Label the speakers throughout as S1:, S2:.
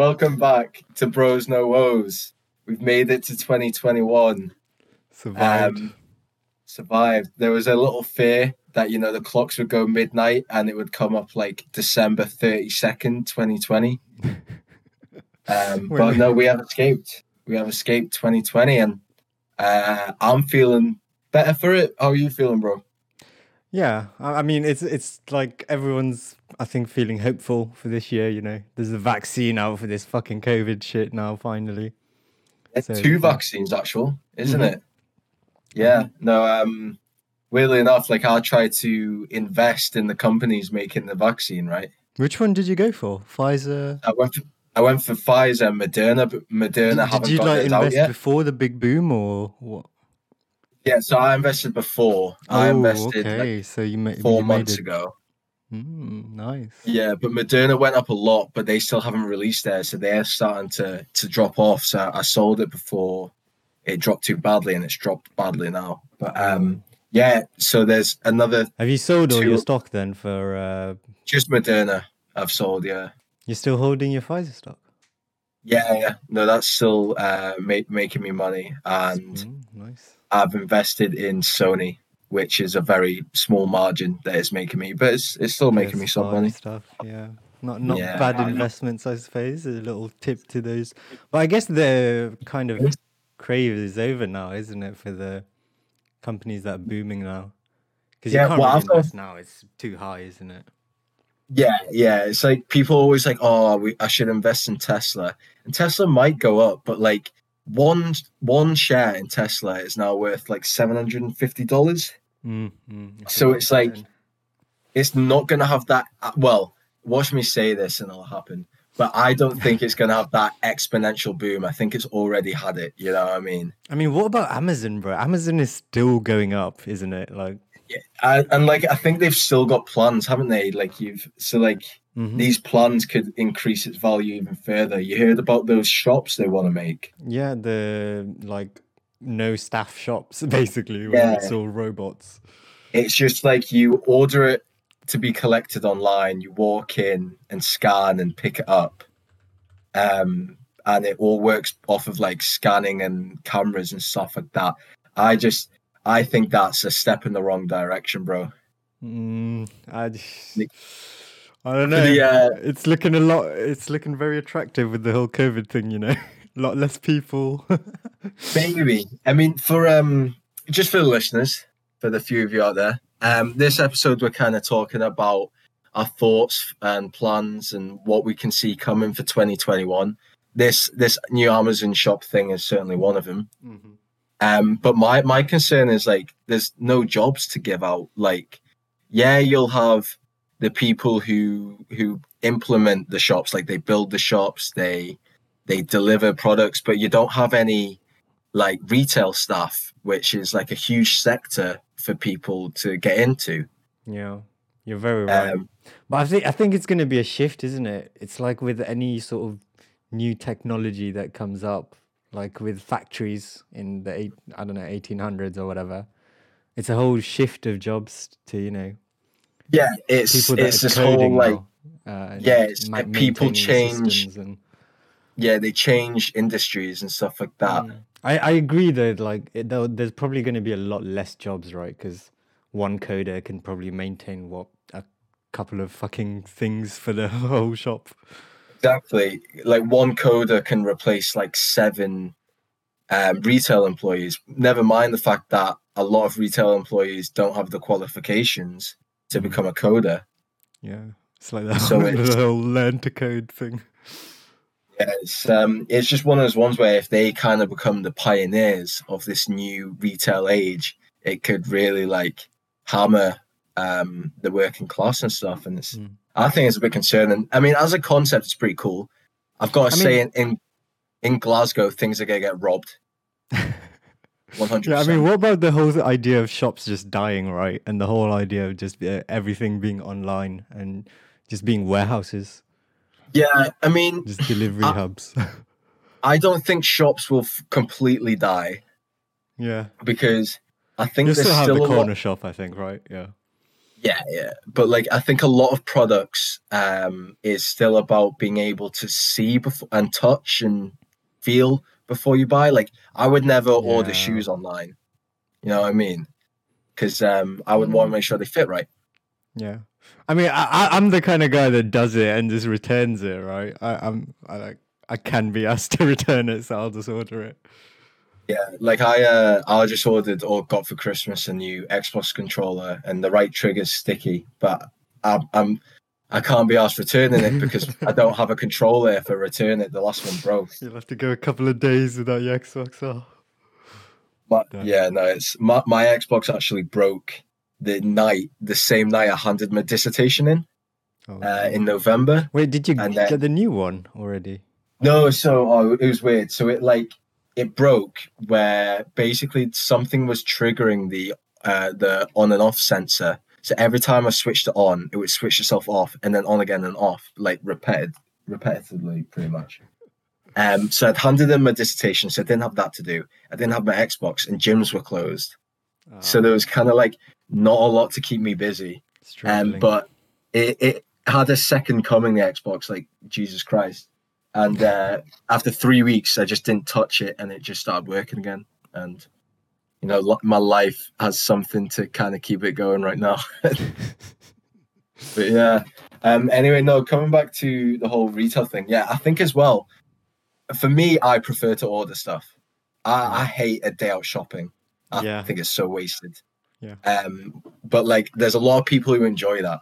S1: Welcome back to Bros No Woes. We've made it to 2021.
S2: Survived.
S1: Um, survived. There was a little fear that you know the clocks would go midnight and it would come up like December 32nd, 2020. Um, but no, we have escaped. We have escaped 2020, and uh, I'm feeling better for it. How are you feeling, bro?
S2: yeah, I, I mean, it's it's like everyone's, I think, feeling hopeful for this year. You know, there's a vaccine out for this fucking COVID shit now. Finally,
S1: It's
S2: So,
S1: two
S2: yeah.
S1: vaccines, actual, isn't
S2: Mhm.
S1: it? Yeah. No. Um. Weirdly enough, like I try to invest in the companies making the vaccine, right?
S2: which one did you go for? Pfizer.
S1: I went for I went for Pfizer, and Moderna, but Moderna
S2: Did, did you like invest before the big boom or what?
S1: Yeah, so I invested before. I
S2: Oh,
S1: invested like,
S2: okay. so you made
S1: four
S2: you
S1: months
S2: it.
S1: ago.
S2: Mm, nice.
S1: Yeah, but Moderna went up a lot, but they still haven't released theirs, so they're starting to to drop off. So I sold it before it dropped too badly, and it's dropped badly now. But um, yeah, so there's another
S2: Have you sold all your stock then for? Uh,
S1: just Moderna I've sold. Yeah,
S2: you're still holding your Pfizer stock?
S1: yeah, yeah. No, that's still uh ma- making me money, and
S2: Mm, nice.
S1: I've invested in Sony, which is a very small margin that is making me, but it's it's still making
S2: Yeah,
S1: me some money.
S2: Stuff, yeah. Not not
S1: Yeah,
S2: bad investments, I suppose. A little tip to those. But I guess the kind of crave is over now, isn't it, for the companies that are booming now? Because
S1: Yeah,
S2: you can't
S1: well,
S2: really invest now; it's too high, isn't it?
S1: Yeah, yeah. It's like people always like, oh, we, I should invest in Tesla, and Tesla might go up, but like one one share in Tesla is now worth like seven hundred and fifty dollars.
S2: Mm, mm, it's a
S1: So it's like- It's not going to have that. Well, watch me say this, and it'll happen. But I don't think it's going to have that exponential boom. I think it's already had it. You know what I mean?
S2: I mean, what about Amazon, bro? Amazon is still going up, isn't it? Like,
S1: I, and like I think they've still got plans, haven't they? Like you've so like
S2: mhm.
S1: these plans could increase its value even further. You heard about those shops they want to make.
S2: yeah, the like no staff shops basically, where
S1: Yeah.
S2: it's all robots.
S1: It's just like you order it to be collected online. You walk in and scan and pick it up, um, and it all works off of like scanning and cameras and stuff like that. I just, I think that's a step in the wrong direction, bro.
S2: Mm, I, just- I don't know.
S1: The, uh,
S2: it's looking a lot. It's looking very attractive with the whole COVID thing. You know, a lot less people.
S1: Maybe. I mean, for um, just for the listeners, for the few of you out there, um, this episode we're kind of talking about our thoughts and plans and what we can see coming for 2021. This this new Amazon shop thing is certainly one of them.
S2: Mhm.
S1: Um, but my my concern is like there's no jobs to give out. Like, yeah, you'll have the people who who implement the shops, like they build the shops, they they deliver products, but you don't have any like retail stuff, which is like a huge sector for people to get into.
S2: Yeah, you're very right.
S1: Um,
S2: But I think I think it's going to be a shift, isn't it? It's like with any sort of new technology that comes up, like with factories in the eight, I don't know, eighteen hundreds or whatever. It's a whole shift of jobs to you know
S1: yeah, it's
S2: people that
S1: it's this whole like
S2: now, uh,
S1: yeah, it's like people change
S2: and
S1: yeah they change industries and stuff like that.
S2: Mm. I, I agree though like it, there's probably going to be a lot less jobs right because one coder can probably maintain what a couple of fucking things for the whole shop
S1: Exactly. Like one coder can replace like seven um, retail employees. Never mind the fact that a lot of retail employees don't have the qualifications to
S2: Mhm.
S1: become a coder.
S2: yeah it's like the
S1: So
S2: whole,
S1: it's-
S2: the whole learn to code thing
S1: it's um, it's just one of those ones where if they kind of become the pioneers of this new retail age, it could really like hammer um the working class and stuff. And it's
S2: Mm.
S1: I think it's a bit concerning. I mean, as a concept, it's pretty cool. I've got to
S2: I
S1: say, in, in in Glasgow, things are gonna get robbed. One hundred
S2: yeah i mean what about the whole idea of shops just dying right and the whole idea of just uh, everything being online and just being warehouses
S1: Yeah, I mean,
S2: just delivery
S1: Uh,
S2: hubs
S1: I don't think shops will f- completely die
S2: yeah
S1: because I think
S2: you
S1: there's
S2: still have
S1: still
S2: the
S1: a lot-
S2: corner shop i think right yeah
S1: Yeah, yeah. But like I think a lot of products um is still about being able to see before and touch and feel before you buy. Like I would never order shoes online. You know what I mean? Because um I would want to make sure they fit right.
S2: Yeah. I mean, I, I, I'm the kind of guy that does it and just returns it, right? I, I'm, I like, I can be asked to return it, so I'll just order it.
S1: Yeah, like I uh I just ordered or got for Christmas a new Xbox controller and the right trigger's sticky, but I'm, I'm I can't be asked returning it because I don't have a controller if I return it. The last one broke.
S2: You'll have to go a couple of days without your Xbox. Oh. Damn.
S1: yeah, no, it's my, my Xbox actually broke the night, the same night I handed my dissertation in,
S2: Oh.
S1: uh, in November.
S2: Wait, did you
S1: and
S2: get
S1: then-
S2: the new one already?
S1: No, so oh, it was weird. So it like it broke where basically something was triggering the uh, the on and off sensor. So every time I switched it on, it would switch itself off and then on again and off, like repeated, repetitively, pretty much. Um, so I'd handed in my dissertation, so I didn't have that to do. I didn't have my Xbox, and gyms were closed. So
S2: Ah,
S1: there was kind of like not a lot to keep me busy. Um, but it, it had a second coming, the Xbox, like Jesus Christ. And uh, after three weeks, I just didn't touch it and it just started working again. And, you know, my life has something to kind of keep it going right now. but yeah. Um, anyway, no, coming back to the whole retail thing. Yeah, I think as well, for me, I prefer to order stuff. I, I hate a day out shopping. I
S2: Yeah.
S1: think it's so wasted.
S2: Yeah.
S1: Um, but like, there's a lot of people who enjoy that.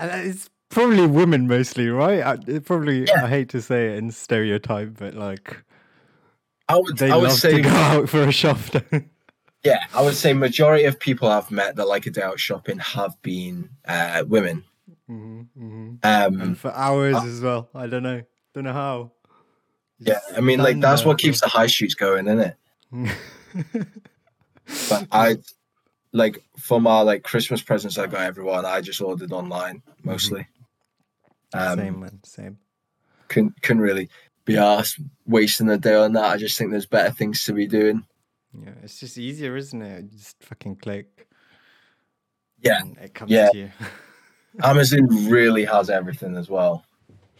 S2: It's probably women mostly, right? I, probably,
S1: Yeah.
S2: I hate to say it in stereotype, but like
S1: I would,
S2: they
S1: I would
S2: love
S1: say,
S2: to go out for a shop.
S1: yeah, I would say majority of people I've met that like a day out shopping have been uh, women.
S2: hmm hmm
S1: Um,
S2: And for hours as well. I don't know. Don't know how.
S1: yeah, I mean, like that's what keeps the high streets going, isn't it? But I, like, for my like Christmas presents I got everyone, I just ordered online mostly. Um,
S2: same man, same.
S1: couldn't couldn't really be asked wasting a day on that. I just think there's better things to be doing.
S2: Yeah, it's just easier, isn't it? Just fucking click.
S1: Yeah,
S2: it comes
S1: yeah.
S2: to you.
S1: Amazon really has everything as well,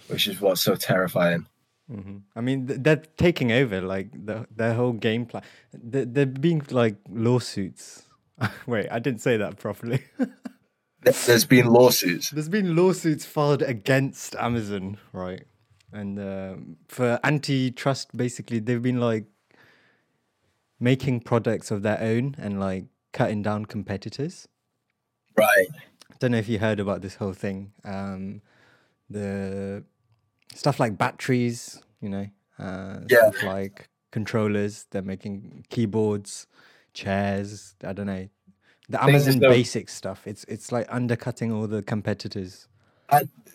S1: which is what's so terrifying.
S2: hmm I mean, they're taking over like the their whole game plan. They're, they're being like lawsuits. Wait, I didn't say that properly.
S1: There's been lawsuits.
S2: There's been lawsuits filed against Amazon, right? And um, for antitrust, basically, they've been like making products of their own and like cutting down competitors.
S1: Right.
S2: I don't know if you heard about this whole thing. Um, the stuff like batteries, you know, uh,
S1: Yeah.
S2: stuff like controllers. They're making keyboards, chairs. I don't know. The Amazon
S1: though-
S2: basic stuff. It's it's like undercutting all the competitors.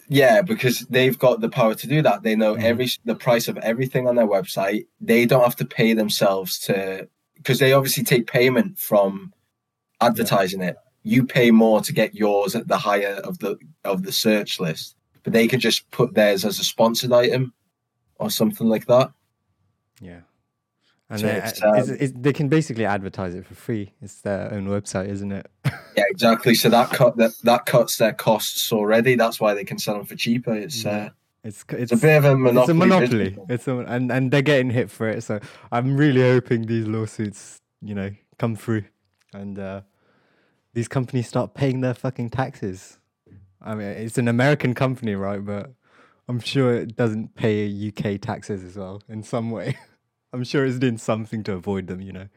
S1: Yeah, because they've got the power to do that. They know
S2: Mhm.
S1: every the price of everything on their website. They don't have to pay themselves to because they obviously take payment from advertising it. You pay more to get yours at the higher of the of the search list, but they can just put theirs as a sponsored item or something like that.
S2: Yeah. And they,
S1: it's,
S2: uh, it's-
S1: um,
S2: it's- they can basically advertise it for free. It's their own website, isn't it?
S1: Yeah, exactly. So that cut that that cuts their costs already. That's why they can sell them for cheaper. It's
S2: Yeah.
S1: uh,
S2: It's c-
S1: it's a bit of a monopoly.
S2: It's a monopoly. It's a, and and they're getting hit for it. So I'm really hoping these lawsuits, you know, come through, and uh, these companies start paying their fucking taxes. I mean, it's an American company, right? But I'm sure it doesn't pay UK taxes as well in some way. I'm sure it's doing something to avoid them. You know.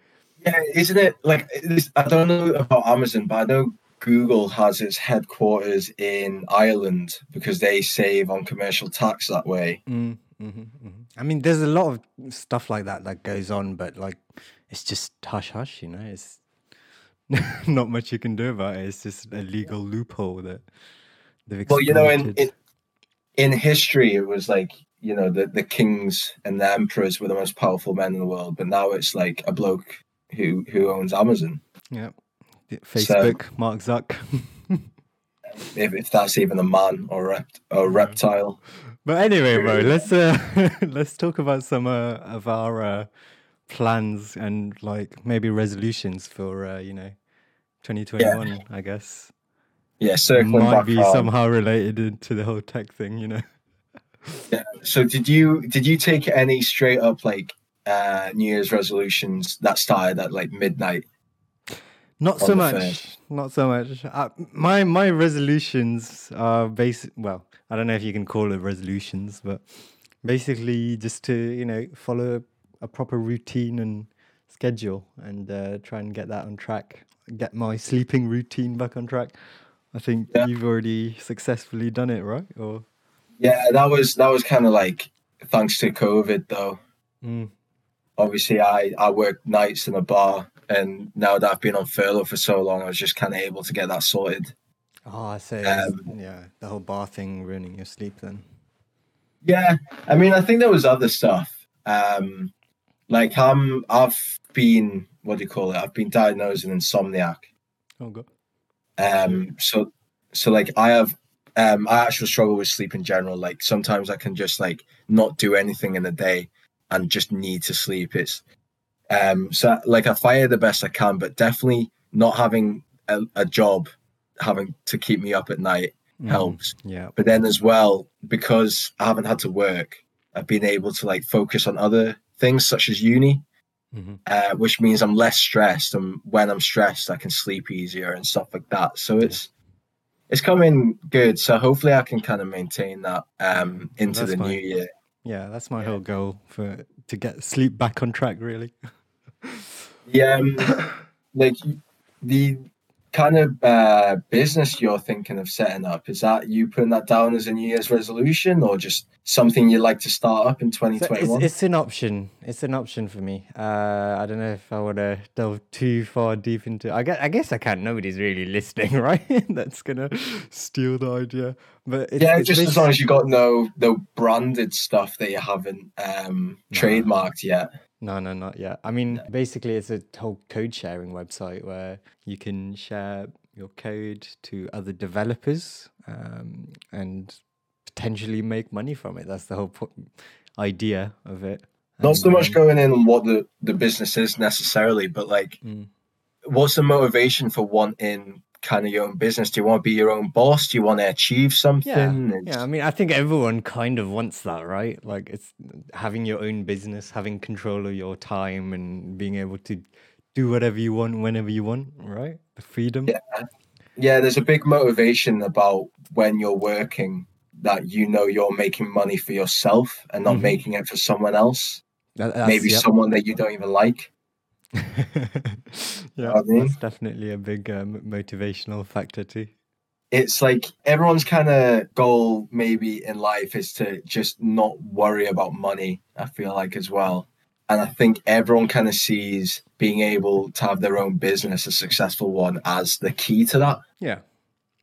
S1: Yeah, isn't it like this, I don't know about Amazon, but I know Google has its headquarters in Ireland because they save on commercial tax that way.
S2: Mm, hmm I mean, there's a lot of stuff like that that goes on, but like, it's just hush hush, you know. It's not much you can do about it. It's just a legal loophole that they've
S1: Well, you know, in, in in history, it was like you know the the kings and the emperors were the most powerful men in the world, but now it's like a bloke who who owns Amazon,
S2: yeah, Facebook, Mark Zuck.
S1: if, if that's even a man or a, rept- or reptile.
S2: but anyway, bro, let's uh, let's talk about some uh, of our uh, plans and like maybe resolutions for uh, you know 2021. I guess.
S1: yeah, circling
S2: might be
S1: on.
S2: somehow related to the whole tech thing, you know.
S1: Yeah. So did you did you take any straight up like uh New Year's resolutions that started at like midnight?
S2: Not so much.
S1: first.
S2: Not so much. Uh, my my resolutions are basic. Well, I don't know if you can call it resolutions, but basically just to you know follow a proper routine and schedule and uh, try and get that on track. Get my sleeping routine back on track. I think
S1: Yeah.
S2: you've already successfully done it, right? Or
S1: Yeah, that was that was kind of like thanks to COVID though.
S2: Mm,
S1: Obviously, I I worked nights in a bar, and now that I've been on furlough for so long, I was just kind of able to get that sorted.
S2: oh, I say
S1: Um,
S2: yeah, the whole bar thing ruining your sleep. Then
S1: Yeah, I mean, I think there was other stuff. Um, like I'm, I've been what do you call it? I've been diagnosed an insomniac.
S2: oh god.
S1: Um, so, so like I have, um, I actually struggle with sleep in general. Like sometimes I can just like not do anything in the day and just need to sleep. It's, um, so like I fire the best I can, but definitely not having a, a job, having to keep me up at night
S2: Mm,
S1: helps.
S2: Yeah.
S1: But then as well, because I haven't had to work, I've been able to like focus on other things such as uni,
S2: hmm
S1: uh, which means I'm less stressed. And when I'm stressed, I can sleep easier and stuff like that. So it's it's coming good. So hopefully, I can kind of maintain that um, into
S2: That's
S1: the
S2: fine.
S1: new year.
S2: Yeah, that's my
S1: Yeah.
S2: whole goal for to get sleep back on track. Really.
S1: Yeah, um, like the kind of uh, business you're thinking of setting up is that you putting that down as a New Year's resolution, or just something you'd like to start up in
S2: So it's,
S1: 2021?
S2: it's an option. It's an option for me. Uh, I don't know if I want to delve too far deep into. I guess I guess I can't. Nobody's really listening, right? That's gonna steal the idea. But it's,
S1: yeah,
S2: it's
S1: just as long as you got no no branded stuff that you haven't um,
S2: Nah.
S1: trademarked yet.
S2: No, no, not yet. I mean, basically, it's a whole code sharing website where you can share your code to other developers um, and potentially make money from it. That's the whole po- idea of it.
S1: Not
S2: And,
S1: so much
S2: um,
S1: going in on what the, the business is necessarily, but like
S2: Mm.
S1: what's the motivation for wanting kind of your own business? Do you want to be your own boss? Do you want to achieve something?
S2: Yeah, yeah. I mean, I think everyone kind of wants that, right? Like, it's having your own business, having control of your time, and being able to do whatever you want whenever you want, right? The freedom.
S1: Yeah. yeah, there's a big motivation about when you're working that you know you're making money for yourself and not
S2: Mhm.
S1: making it for someone else.
S2: That-
S1: Maybe
S2: yep.
S1: someone that you don't even like.
S2: yeah,
S1: I mean?
S2: that's definitely a big um, motivational factor too.
S1: it's like everyone's kind of goal maybe in life is to just not worry about money i feel like as well and i think everyone kind of sees being able to have their own business a successful one as the key to that
S2: Yeah.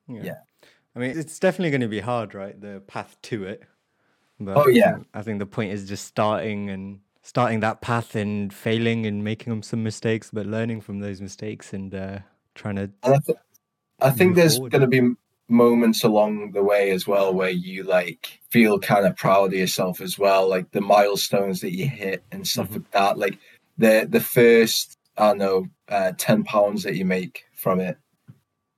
S2: Yeah.
S1: Yeah.
S2: I mean, it's definitely going to be hard, right? The path to it. But
S1: Oh, yeah.
S2: I think the point is just starting and starting that path and failing and making some mistakes, but learning from those mistakes and uh, trying to.
S1: i, th- I think there's going to be moments along the way as well where you like feel kind of proud of yourself as well like the milestones that you hit and stuff
S2: Mhm.
S1: like that like the the first i don't know uh 10 pounds that you make from it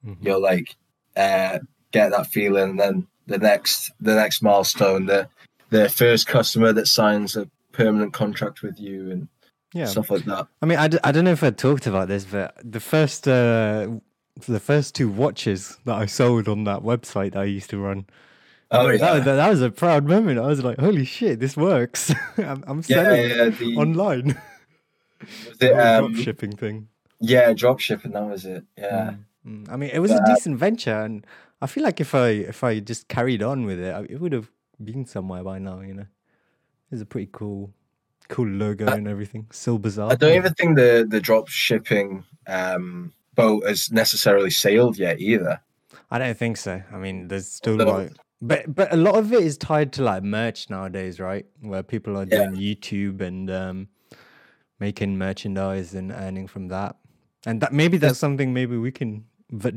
S2: Mhm.
S1: you'll like uh get that feeling and then the next the next milestone the the first customer that signs a permanent contract with you and
S2: Yeah.
S1: stuff like that
S2: I mean, I, d- I don't know if I talked about this, but the first uh, the first two watches that I sold on that website that I used to run,
S1: oh
S2: that,
S1: yeah
S2: was, that was a proud moment. I was like, "Holy shit, this works! I'm, I'm
S1: yeah,
S2: selling
S1: yeah the,
S2: online."
S1: was
S2: The
S1: it, um,
S2: drop shipping thing.
S1: yeah drop shipping that was it yeah
S2: Mm, mm. I mean, it was a decent venture, and I feel like if I if I just carried on with it, I- it would have been somewhere by now. You know, it's a pretty cool, cool logo and everything. Still bizarre.
S1: i don't even think the the drop shipping um boat has necessarily sailed yet either
S2: I don't think so. I mean, there's still
S1: No.
S2: like, but but a lot of it is tied to like merch nowadays, right? Where people are
S1: Yeah.
S2: doing YouTube and um, making merchandise and earning from that, and that maybe that's something maybe we can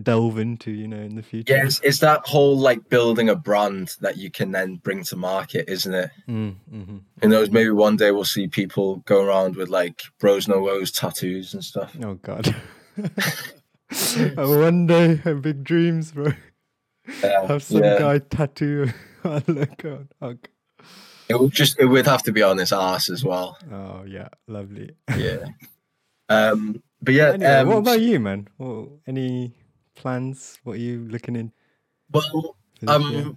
S2: delve into, you know, in the future.
S1: Yes, it's, that whole like building a brand that you can then bring to market isn't it
S2: Mm, hmm
S1: who knows maybe one day we'll see people go around with like bros no woes tattoos and stuff
S2: Oh God. one day, big dreams, bro.
S1: Yeah,
S2: Have some
S1: yeah.
S2: guy tattoo a logo hug.
S1: It would just it would have to be on his ass as well.
S2: Oh yeah, lovely.
S1: Yeah. um. But yeah.
S2: Anyway,
S1: um,
S2: what about you, man? What, any plans? What are you looking in?
S1: Well, um,
S2: year?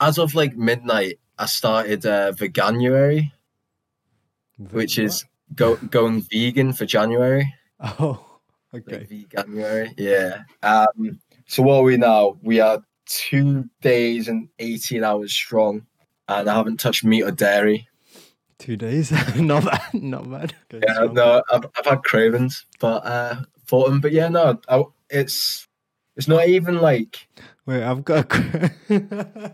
S1: as of like midnight, I started uh, Veganuary, which
S2: What?
S1: is go going vegan for January.
S2: oh
S1: Like
S2: okay.
S1: Veganuary. Yeah. Um. So what are we now? We are two days and eighteen hours strong, and I haven't touched meat or dairy.
S2: Two days, not bad, not bad. Okay,
S1: Yeah, no, I've, I've had cravings, but uh, for them. But yeah, no, I, it's it's not even like
S2: Wait, I've got a.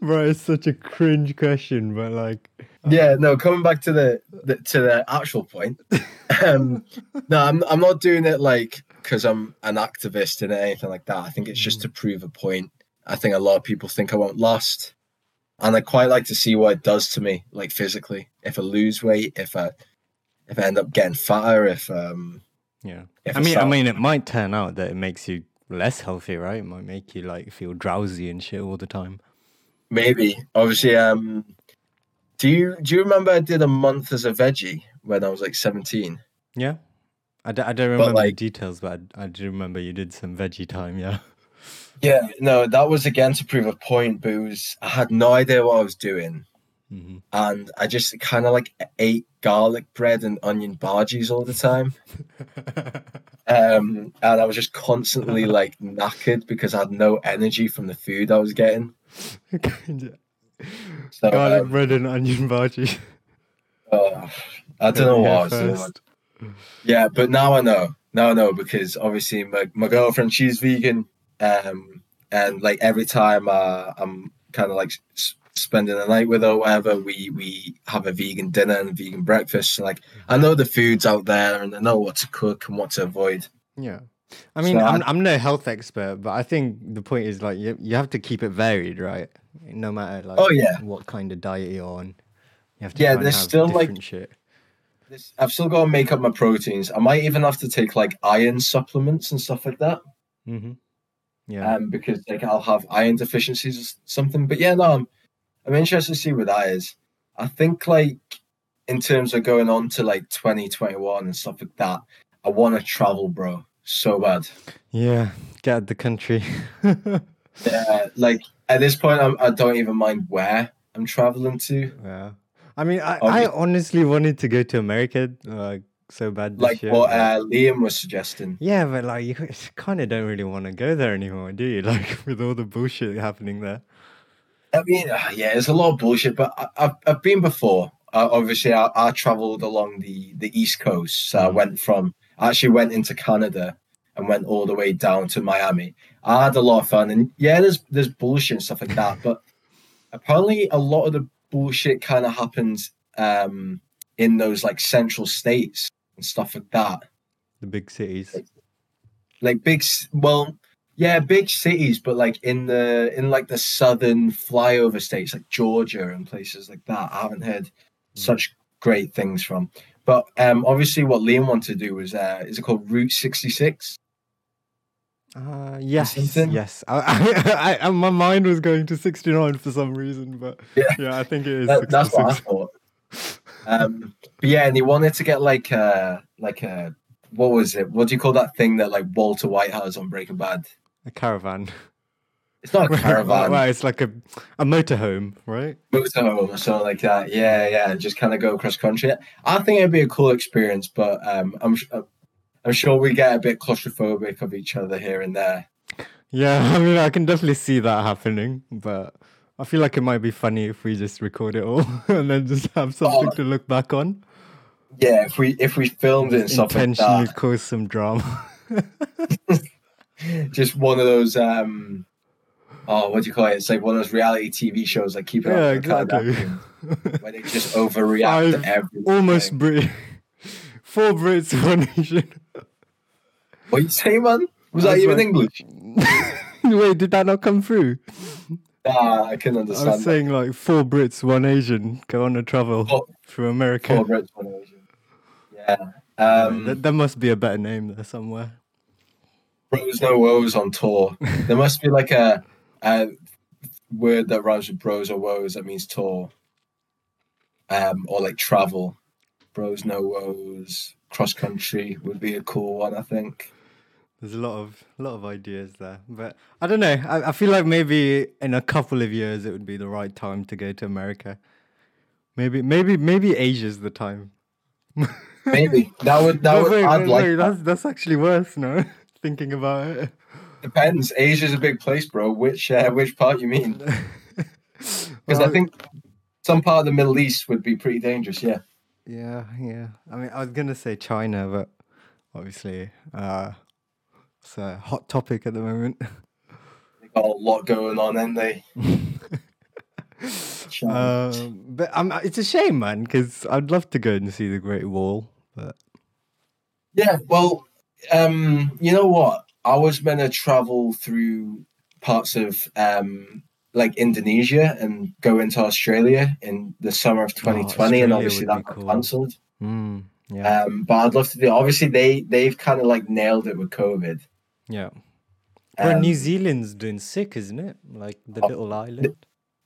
S2: Bro, it's such a cringe question, but like,
S1: yeah, no. Coming back to the, the to the actual point, um, no, I'm I'm not doing it like because I'm an activist and anything like that. I think it's just to prove a point. I think a lot of people think I won't last, and I quite like to see what it does to me, like physically. If I lose weight, if I if I end up getting fatter, if um,
S2: yeah. I mean, I mean, it might turn out that it makes you less healthy, right? It might make you like feel drowsy and shit all the time.
S1: Maybe. Obviously, um do you do you remember I did a month as a veggie when I was like 17?
S2: Yeah. I, d- I don't remember the
S1: like-
S2: details, but I, I do remember you did some veggie time. Yeah.
S1: Yeah, no, that was again to prove a point, but it was I had no idea what I was doing.
S2: hmm
S1: And I just kind of like ate garlic bread and onion bhajis all the time. Um, and I was just constantly like knackered because I had no energy from the food I was getting. So
S2: Garlic
S1: um,
S2: bread and onion bhaji.
S1: I don't know what I was doing. Yeah, but now I know. Now I know because obviously my, my girlfriend she's vegan, um, and like every time uh, I'm kind of like spending the night with her, or whatever, we we have a vegan dinner and vegan breakfast. So like I know the foods out there and I know what to cook and what to avoid.
S2: Yeah. I mean,
S1: So
S2: I'm,
S1: I-
S2: I'm no health expert, but I think the point is like you, you have to keep it varied, right? No matter like
S1: Oh, yeah.
S2: what kind of diet you're on, you have to
S1: Yeah, there's still, like-
S2: shit.
S1: This, I've still got to make up my proteins. I might even have to take like iron supplements and stuff like that.
S2: hmm Yeah.
S1: um, because like I'll have iron deficiencies or something. But yeah, no, I'm I'm interested to see what that is. I think like in terms of going on to like 2021 and stuff like that, I want to travel, bro, so bad.
S2: yeah. Get out the country.
S1: Yeah, like at this point, I'm, I don't even mind where I'm traveling to.
S2: yeah. I mean, I, I honestly wanted to go to America like so bad this
S1: Like
S2: year.
S1: what uh, Liam was suggesting.
S2: Yeah, but like you kind of don't really want to go there anymore, do you? Like with all the bullshit happening there.
S1: I mean, uh, yeah, it's a lot of bullshit, but I, I've I've been before. Uh, obviously, I, I traveled along the the east coast. So I went from I actually went into Canada and went all the way down to Miami. I had a lot of fun, and yeah, there's there's bullshit and stuff like that, but apparently a lot of the bullshit kind of happens um, in those like central states and stuff like that.
S2: The big cities.
S1: like big well yeah big cities but like in the in like the southern flyover states like georgia and places like that i haven't heard such great things from. But um obviously what liam wanted to do was uh is it called route 66
S2: Uh, yes, yes. I, I, I, my mind was going to 69 for some reason, but
S1: Yeah.
S2: yeah, I think it is
S1: That- that's what i thought. Um but yeah and he wanted to get like uh like a what was it? What do you call that thing that like walter white has on breaking bad
S2: A caravan.
S1: it's not a caravan
S2: well, it's like a, a motorhome, right?
S1: motorhome or something like that. Yeah, yeah, just kind of go cross country. I think it'd be a cool experience, but um, I'm I'm sure we get a bit claustrophobic of each other here and there.
S2: Yeah, I mean, I can definitely see that happening, but I feel like it might be funny if we just record it all and then just have something
S1: Oh.
S2: to look back on.
S1: Yeah, if we if we filmed it and stuff like
S2: Intentionally
S1: that,
S2: cause some drama.
S1: just one of those um, oh, what do you call it? It's like one of those reality TV shows, like Keeping
S2: yeah,
S1: Up
S2: exactly.
S1: Where they just overreact
S2: Five
S1: to everything.
S2: Almost Brit. Four Brits, one Asian.
S1: What you say, man? Was that even English?
S2: Wait, did that not come through?
S1: Ah, I can understand.
S2: I was saying like four Brits, one Asian go on a travel
S1: Oh,
S2: through. America.
S1: Four Brits, one Asian. Yeah. Um,
S2: Th- there must be a better name there somewhere.
S1: Bros no woes on tour. There must be like a, a word that rhymes with bros or woes that means tour. Um, or like travel. Bros no woes. Cross country would be a cool one, I think.
S2: There's a lot of lot of ideas there, but I don't know. I, I feel like maybe in a couple of years it would be the right time to go to America. Maybe maybe maybe Asia's the time.
S1: Maybe that would that would
S2: wait,
S1: I'd
S2: wait,
S1: like
S2: wait,
S1: that.
S2: that's that's actually worse, no? Thinking about it.
S1: Depends. Asia's a big place, bro. Which uh, which part you mean? Because I think some part of the Middle East would be pretty dangerous. Yeah.
S2: Yeah, yeah. I mean, I was gonna say China, but obviously, uh, it's a hot topic at the moment.
S1: They got a lot going on, ain't they?
S2: Um, but I'm, it's a shame, man, because I'd love to go and see the Great Wall, but
S1: Yeah, well, um, you know what? I was meant to travel through parts of um, like Indonesia and go into Australia in the summer of 2020, and obviously that got
S2: cool.
S1: cancelled.
S2: mm, yeah,
S1: Um, but I'd love to do. Obviously, they they've kind of like nailed it with COVID.
S2: yeah. New
S1: Um,
S2: Zealand's doing sick, isn't it? Like the
S1: Oh,
S2: little island.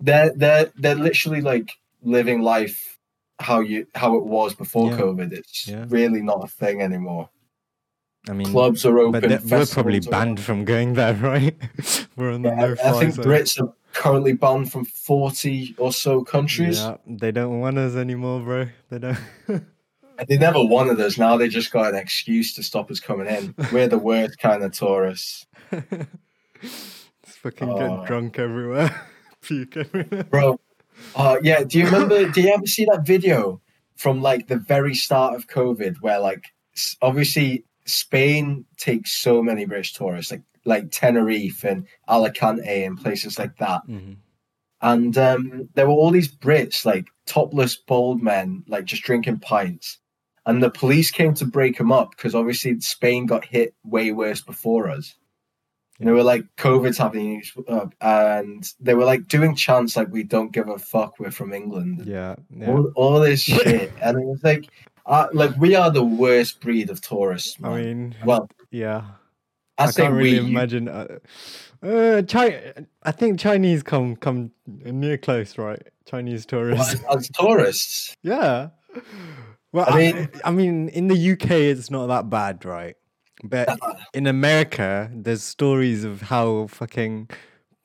S1: they're they're they're literally like living life how you how it was before
S2: Yeah.
S1: COVID. It's
S2: Yeah.
S1: really not a thing anymore.
S2: I mean,
S1: Clubs are open.
S2: but we're probably banned from going there, right? we're on the
S1: Yeah,
S2: no
S1: I think
S2: zone.
S1: Brits are currently banned from 40 or so countries.
S2: Yeah, they don't want us anymore, bro. They don't.
S1: They never wanted us. Now they just got an excuse to stop us coming in. We're the worst kind of tourists.
S2: Just fucking
S1: Oh.
S2: get drunk everywhere, puke everywhere.
S1: Bro, uh, yeah, do you remember? do you ever see that video from like the very start of COVID where like obviously Spain takes so many British tourists, like like Tenerife and Alicante and places like that.
S2: Mhm.
S1: And um, there were all these Brits, like topless bald men, like just drinking pints. And the police came to break them up because obviously Spain got hit way worse before us. And they were like, COVID's happening. uh, And they were like doing chants like, we don't give a fuck, we're from England.
S2: Yeah, yeah.
S1: All, all this shit. and it was like, uh, like we are the worst breed of tourists.
S2: I mean,
S1: well,
S2: yeah.
S1: I,
S2: I can't really
S1: you-
S2: imagine. Uh, uh, Chi- I think Chinese come come near close, right? Chinese tourists.
S1: as, as tourists.
S2: yeah. Well,
S1: I
S2: I
S1: mean-
S2: mean, I, mean, in the UK, it's not that bad, right? But in America, there's stories of how fucking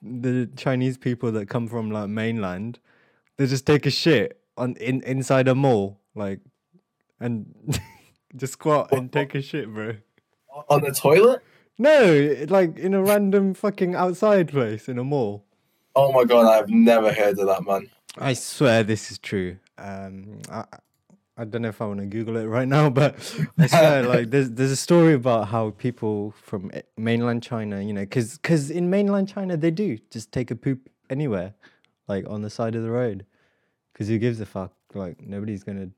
S2: the Chinese people that come from like mainland, they just take a shit on in inside a mall, like, and just squat and take a shit, bro.
S1: On the toilet?
S2: No, like in a random fucking outside place in a mall.
S1: Oh my god, I've never heard of that, man.
S2: I swear this is true. Um, I, I don't know if I want to Google it right now, but I swear, like, there's there's a story about how people from mainland China, you know, because because in mainland China they do just take a poop anywhere, like on the side of the road, because who gives a fuck? Like nobody's gonna,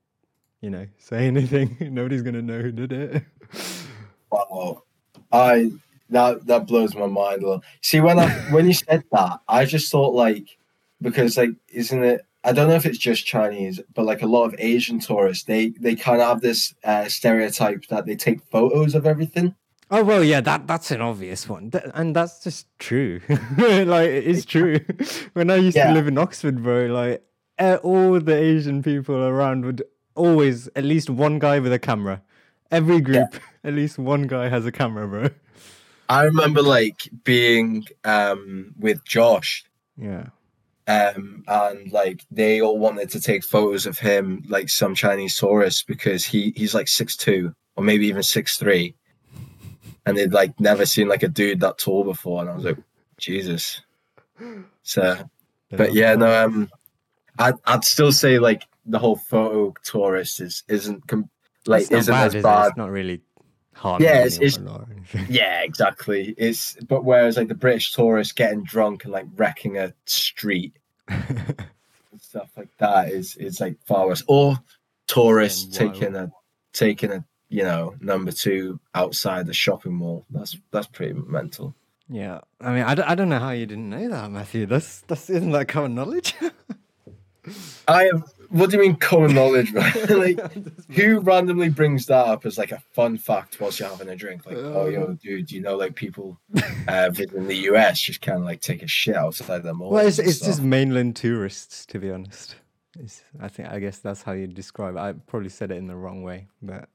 S2: you know, say anything. nobody's gonna know who did it.
S1: Wow. I that that blows my mind a little. See when I when you said that, I just thought like because like isn't it I don't know if it's just Chinese, but like a lot of Asian tourists, they they kind of have this uh, stereotype that they take photos of everything.
S2: Oh well, yeah, that that's an obvious one, Th- and that's just true. like it is true. when I used
S1: Yeah.
S2: to live in Oxford, bro, like eh, all the Asian people around would always at least one guy with a camera. Every group, at least one guy has a camera, bro.
S1: I remember like being um with Josh.
S2: Yeah,
S1: um and like they all wanted to take photos of him like some Chinese tourists because he he's like six two or maybe even six three. And they'd like never seen like a dude that tall before. And I was like Jesus. So but yeah no um I'd, I'd still say like the whole photo tourist is isn't com- like
S2: It's
S1: isn't
S2: bad,
S1: as
S2: is it?
S1: bad
S2: It's not really hard.
S1: Yeah, it's- it's- yeah exactly it's but whereas like the British tourist getting drunk and like wrecking a street and stuff like that is is like far worse. Or tourists taking a taking a you know number two outside the shopping mall. That's that's pretty mental.
S2: yeah, I mean, I don't, I don't know how you didn't know that, Matthew. That's that's isn't that common knowledge?
S1: I have what do you mean common knowledge, bro? like, who randomly brings that up as like a fun fact whilst you're having a drink? Like, oh, yo,
S2: Um.
S1: dude, you know, like people uh, visiting the US just kind of like take a shit outside their mall.
S2: Well, it's, it's just mainland tourists, to be honest. It's, I think I guess that's how you describe it. I probably said it in the wrong way, but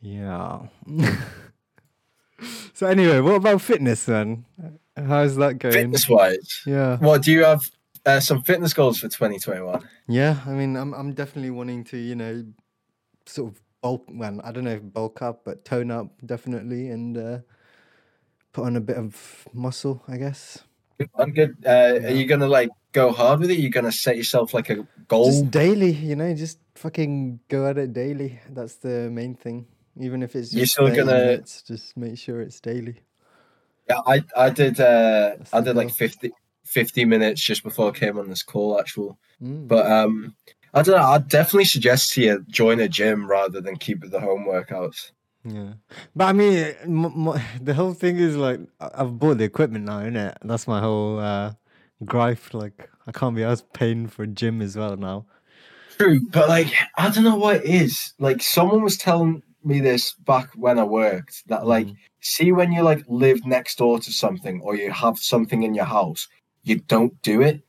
S2: yeah. so anyway, what about fitness then? How's that going?
S1: fitness wise.
S2: Yeah,
S1: What do you have? Uh, some fitness goals for 2021.
S2: yeah. I mean, I'm I'm definitely wanting to, you know, sort of bulk. Well, I don't know if bulk up, but tone up definitely, and uh, put on a bit of muscle, I guess.
S1: I'm good. Uh, Are you gonna like go hard with it? You're gonna set yourself like a goal.
S2: Just daily, you know, just fucking go at it daily. That's the main thing. Even if it's
S1: You're
S2: just
S1: still gonna-
S2: minutes, just make sure it's daily.
S1: Yeah, I I did. Uh,
S2: That's
S1: I did like 50, 50 minutes just before I came on this call. Actual,
S2: Mm.
S1: but um, I don't know. I'd definitely suggest to you join a gym rather than keep the home workouts.
S2: Yeah, but I mean, m- m- the whole thing is like I- I've bought the equipment now, innit? That's my whole uh, gripe. Like I can't be as paying for a gym as well now.
S1: True, but like I don't know what it is. Like someone was telling me this back when I worked that like
S2: Mhm.
S1: see when you like live next door to something or you have something in your house, you don't do it.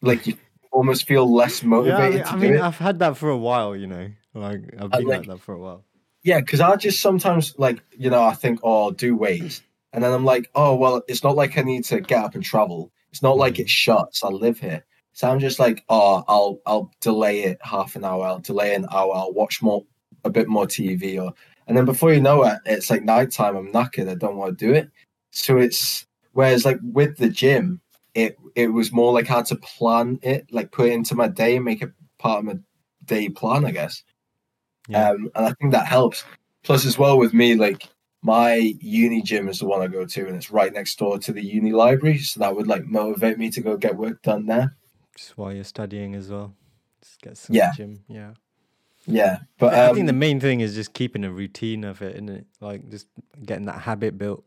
S1: Like you almost feel less
S2: yeah, I
S1: motivated
S2: mean,
S1: to
S2: I mean
S1: it.
S2: I've had that for a while, you know. Like I've been like,
S1: like-
S2: that for a while.
S1: Yeah, because I just sometimes like you know I think oh I'll do weights, and then I'm like oh well it's not like I need to get up and travel. It's not like
S2: Mhm.
S1: it shuts. I live here, so I'm just like oh I'll I'll delay it half an hour. I'll delay an hour. I'll watch more a bit more TV or and then before you know it, it's like nighttime. I'm knackered. I don't want to do it. So it's whereas like with the gym, it it was more like I had to plan it, like put it into my day, and make it part of my day plan, I guess.
S2: Yeah.
S1: Um, and I think that helps. Plus, as well with me, like my uni gym is the one I go to, and it's right next door to the uni library, so that would like motivate me to go get work done there.
S2: Just while you're studying as well. Just get some
S1: Yeah.
S2: gym. Yeah.
S1: Yeah, but
S2: I
S1: um,
S2: think the main thing is just keeping a routine of it, and it? Like just getting that habit built.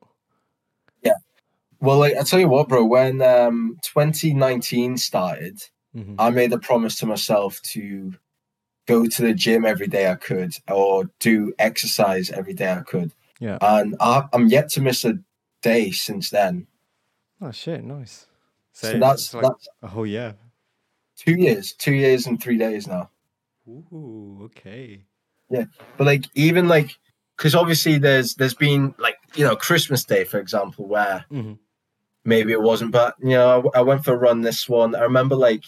S1: Well, like I tell you what, bro, when um 2019 started,
S2: Mhm.
S1: I made a promise to myself to go to the gym every day I could, or do exercise every day I could,
S2: Yeah.
S1: and I, I'm yet to miss a day since then.
S2: Oh shit, nice. So,
S1: So that's
S2: like
S1: that's
S2: whole year.
S1: two years, two years and three days now.
S2: Ooh, okay.
S1: Yeah, but like even like because obviously there's there's been like you know christmas day for example where
S2: Mhm.
S1: Maybe it wasn't but you know I, I went for a run this one i remember like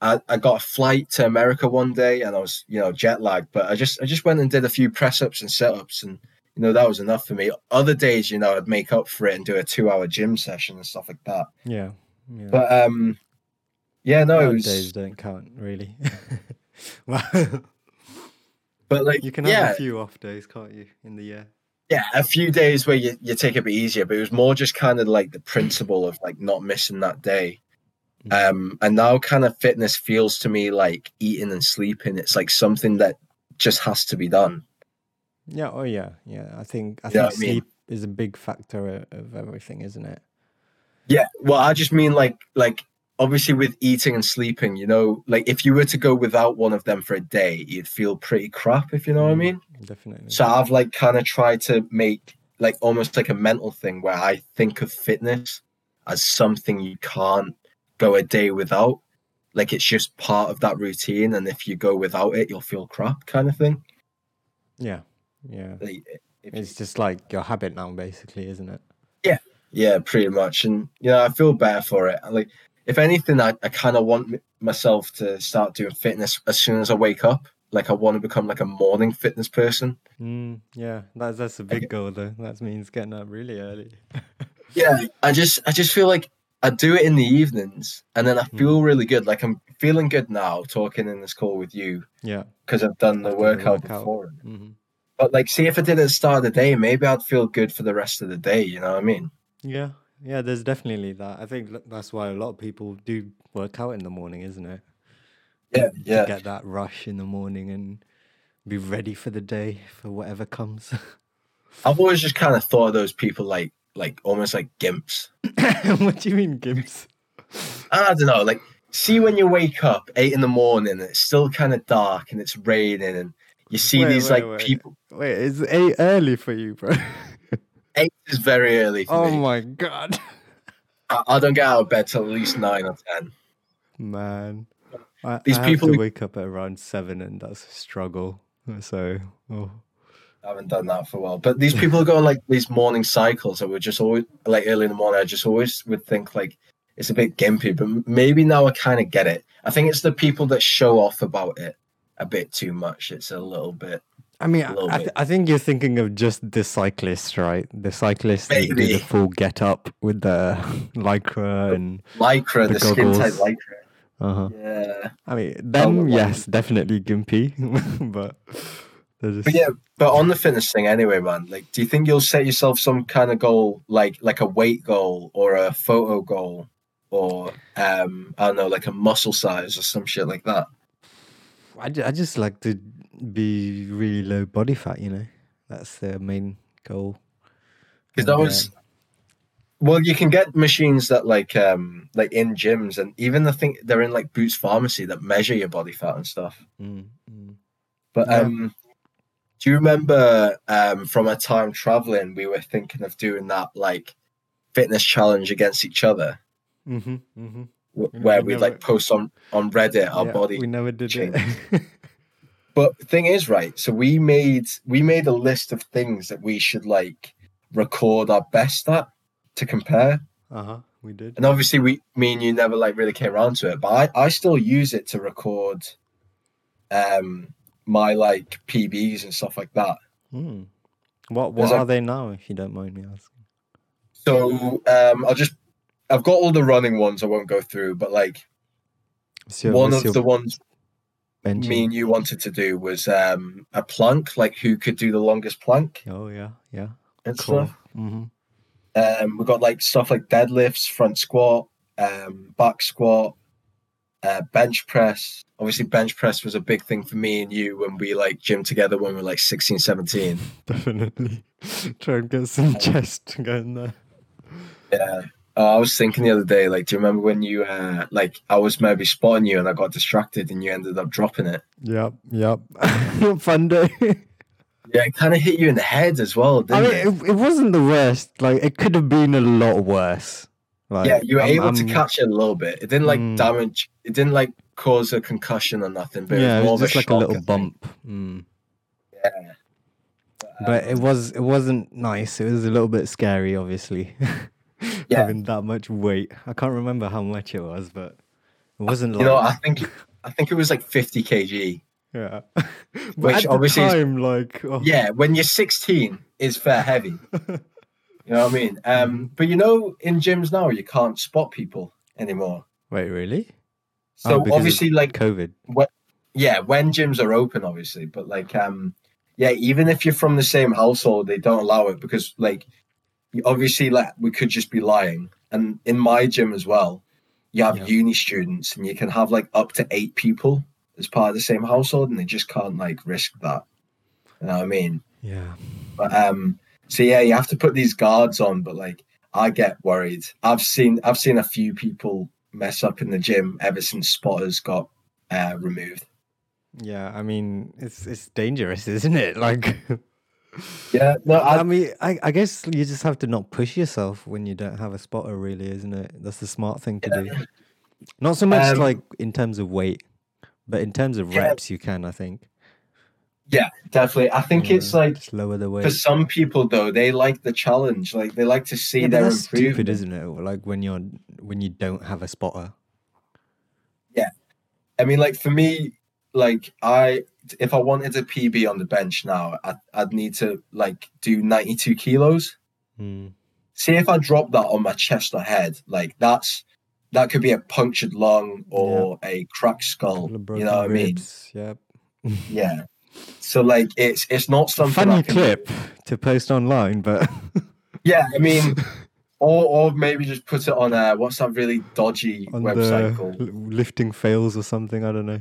S1: I, I got a flight to america one day and i was you know jet lagged but i just i just went and did a few press ups and sit ups and you know that was enough for me other days you know i'd make up for it and do a two hour gym session and stuff like that
S2: Yeah. Yeah.
S1: but um yeah no it was
S2: days don't count really. well,
S1: but like
S2: you can have
S1: yeah
S2: a few off days, can't you, in the year?
S1: Yeah, a few days where you, you take it a bit easier, but it was more just kind of like the principle of like not missing that day.
S2: Mm.
S1: Um, and now kind of fitness feels to me like eating and sleeping. It's like something that just has to be done.
S2: Yeah. Oh yeah. Yeah. I think I
S1: You
S2: think
S1: what I mean?
S2: sleep is a big factor of everything, isn't it?
S1: Yeah. Well, I just mean like like obviously with eating and sleeping, you know, like if you were to go without one of them for a day, you'd feel pretty crap, if you know what I
S2: Mm,
S1: mean.
S2: Definitely.
S1: So I've like kind of tried to make like almost like a mental thing where I think of fitness as something you can't go a day without. Like it's just part of that routine, and if you go without it, you'll feel crap, kind of thing.
S2: yeah. Yeah.
S1: Like, if you-
S2: It's just like your habit now, basically, isn't it?
S1: yeah, yeah, pretty much. And you know, I feel better for it. Like, if anything, I, I kind of want m- myself to start doing fitness as soon as I wake up. Like, I want to become like a morning fitness person.
S2: Mm, yeah. That's that's a big goal though. That means getting up really early.
S1: Yeah, I just I just feel like I do it in the evenings, and then I
S2: Hmm.
S1: feel really good. Like I'm feeling good now talking in this call with you
S2: yeah.
S1: because I've done the
S2: the
S1: workout
S2: workout.
S1: before.
S2: hmm
S1: But like, see if I did it at the start of the day, maybe I'd feel good for the rest of the day. You know what I mean?
S2: Yeah. Yeah. There's definitely that. I think that's why a lot of people do work out in the morning, isn't it?
S1: Yeah,
S2: to get that rush in the morning and be ready for the day for whatever comes.
S1: I've always just kind of thought of those people like like almost like gimps.
S2: what do you mean, gimps?
S1: I don't know, like see when you wake up eight in the morning, and it's still kind of dark and it's raining, and you see
S2: Wait,
S1: these
S2: wait,
S1: like
S2: wait.
S1: people.
S2: Wait, it's eight early for you, bro.
S1: Eight is very early for
S2: oh
S1: me.
S2: my god,
S1: I, I don't get out of bed till at least nine or ten.
S2: man. I,
S1: These
S2: I
S1: people
S2: have
S1: who-
S2: to wake up at around seven, and that's a struggle. So, oh.
S1: I haven't done that for a while. But these people go on like these morning cycles that were just always like early in the morning. I just always would think like it's a bit gimpy, but maybe now I kind of get it. I think it's the people that show off about it a bit too much. It's a little bit.
S2: I mean, I, th- I think you're thinking of just the cyclists, right? The cyclists that do the full get up with the lycra and
S1: Lycra,
S2: The
S1: the, skin tight lycra.
S2: Uh-huh.
S1: Yeah.
S2: I mean, them, yes, definitely gimpy, but just
S1: But yeah, but on the fitness thing anyway, man, like do you think you'll set yourself some kind of goal like like a weight goal or a photo goal or um I don't know, like a muscle size or some shit like that?
S2: I, I just like to be really low body fat, you know. That's the main goal.
S1: Because that was well, you can get machines that like um like in gyms and even the thing they're in like Boots Pharmacy that measure your body fat and stuff.
S2: mm, mm.
S1: But
S2: Yeah.
S1: um do you remember um from a time traveling we were thinking of doing that like fitness challenge against each other
S2: Mhm, mhm.
S1: wh-
S2: We-
S1: where
S2: we
S1: we'd like post on on Reddit our
S2: Yeah,
S1: body
S2: We never did
S1: change.
S2: it.
S1: But thing is, right? So we made we made a list of things that we should like record our best at to compare.
S2: uh huh. We did.
S1: And obviously, we me and you never like really came around to it. But I I still use it to record, um, my like PBs and stuff like that.
S2: Mm. What What are they now? If you don't mind me asking.
S1: So um, I'll just I've got all the running ones. I won't go through, but like
S2: your-
S1: one of the ones
S2: benching?
S1: me and you wanted to do was um a plank, like who could do the longest plank
S2: Oh yeah, yeah.
S1: and
S2: Cool.
S1: stuff.
S2: hmm
S1: Um, we've got like stuff like deadlifts, front squat, um, back squat, uh, bench press. Obviously, bench press was a big thing for me and you when we like gym together when we were like 16, 17.
S2: Definitely. Try and get some chest going there.
S1: Yeah. Uh, I was thinking the other day, like, do you remember when you, uh, like, I was maybe spotting you and I got distracted and you ended up dropping it?
S2: Yep, yep. Fun day.
S1: Yeah, it kind of hit you in the head as well,
S2: I
S1: didn't
S2: mean,
S1: it?
S2: it, it wasn't the worst. Like, it could have been a lot worse. Like,
S1: yeah, you were
S2: I'm-
S1: able to
S2: I'm-
S1: catch it a little bit. It didn't like
S2: Mm.
S1: damage. It didn't like cause a concussion or nothing. But
S2: yeah,
S1: it
S2: it
S1: was
S2: was
S1: more
S2: just
S1: of
S2: like a
S1: shock, I
S2: little bump. Mm.
S1: Yeah.
S2: But it was it wasn't nice. It was a little bit scary, obviously.
S1: Yeah.
S2: Having that much weight. I can't remember how much it was, but it wasn't like
S1: You know, I think I think it was like 50 kg.
S2: Yeah. but
S1: Which obviously is-
S2: like oh,
S1: Yeah, when you're 16, is fair heavy. You know what I mean? Um, but you know, in gyms now, you can't spot people anymore.
S2: Wait, really? Oh,
S1: So
S2: of
S1: obviously, like,
S2: COVID.
S1: yeah, when gyms are open, obviously, but like, um, yeah, even if you're from the same household, they don't allow it because, like, obviously, like, we could just be lying. And in my gym as well, you have
S2: Yeah.
S1: uni students, and you can have like up to eight people as part of the same household, and they just can't like risk that. You know what I mean?
S2: Yeah.
S1: But um, so yeah, you have to put these guards on. But like, I get worried. I've seen I've seen a few people mess up in the gym ever since spotters got uh, removed.
S2: Yeah, I mean, it's it's dangerous, isn't it? Like,
S1: Yeah, no,
S2: I,
S1: I,
S2: mean, I, I guess you just have to not push yourself when you don't have a spotter, really, isn't it? That's the smart thing to do. Not so much
S1: Um,
S2: like in terms of weight, but in terms of
S1: Yeah.
S2: reps, you can, I think.
S1: yeah, definitely. I think it's like
S2: just lower the weight.
S1: for some people though, they like the challenge. Like they like to see
S2: Yeah,
S1: their
S2: that's stupid, isn't it? Like when you're when you don't have a spotter.
S1: Yeah, I mean, like for me, like I, if I wanted a PB on the bench now, I, I'd need to like do ninety-two kilos.
S2: Mm.
S1: see if I drop that on my chest or head, like that's that could be a punctured lung or a cracked skull. You know what I mean?
S2: ribs. Yep.
S1: Yeah. So like it's it's not something
S2: Funny clip to post online, but
S1: Yeah, I mean, or or maybe just put it on a what's that really dodgy
S2: on
S1: website called?
S2: lifting fails or something. I don't know.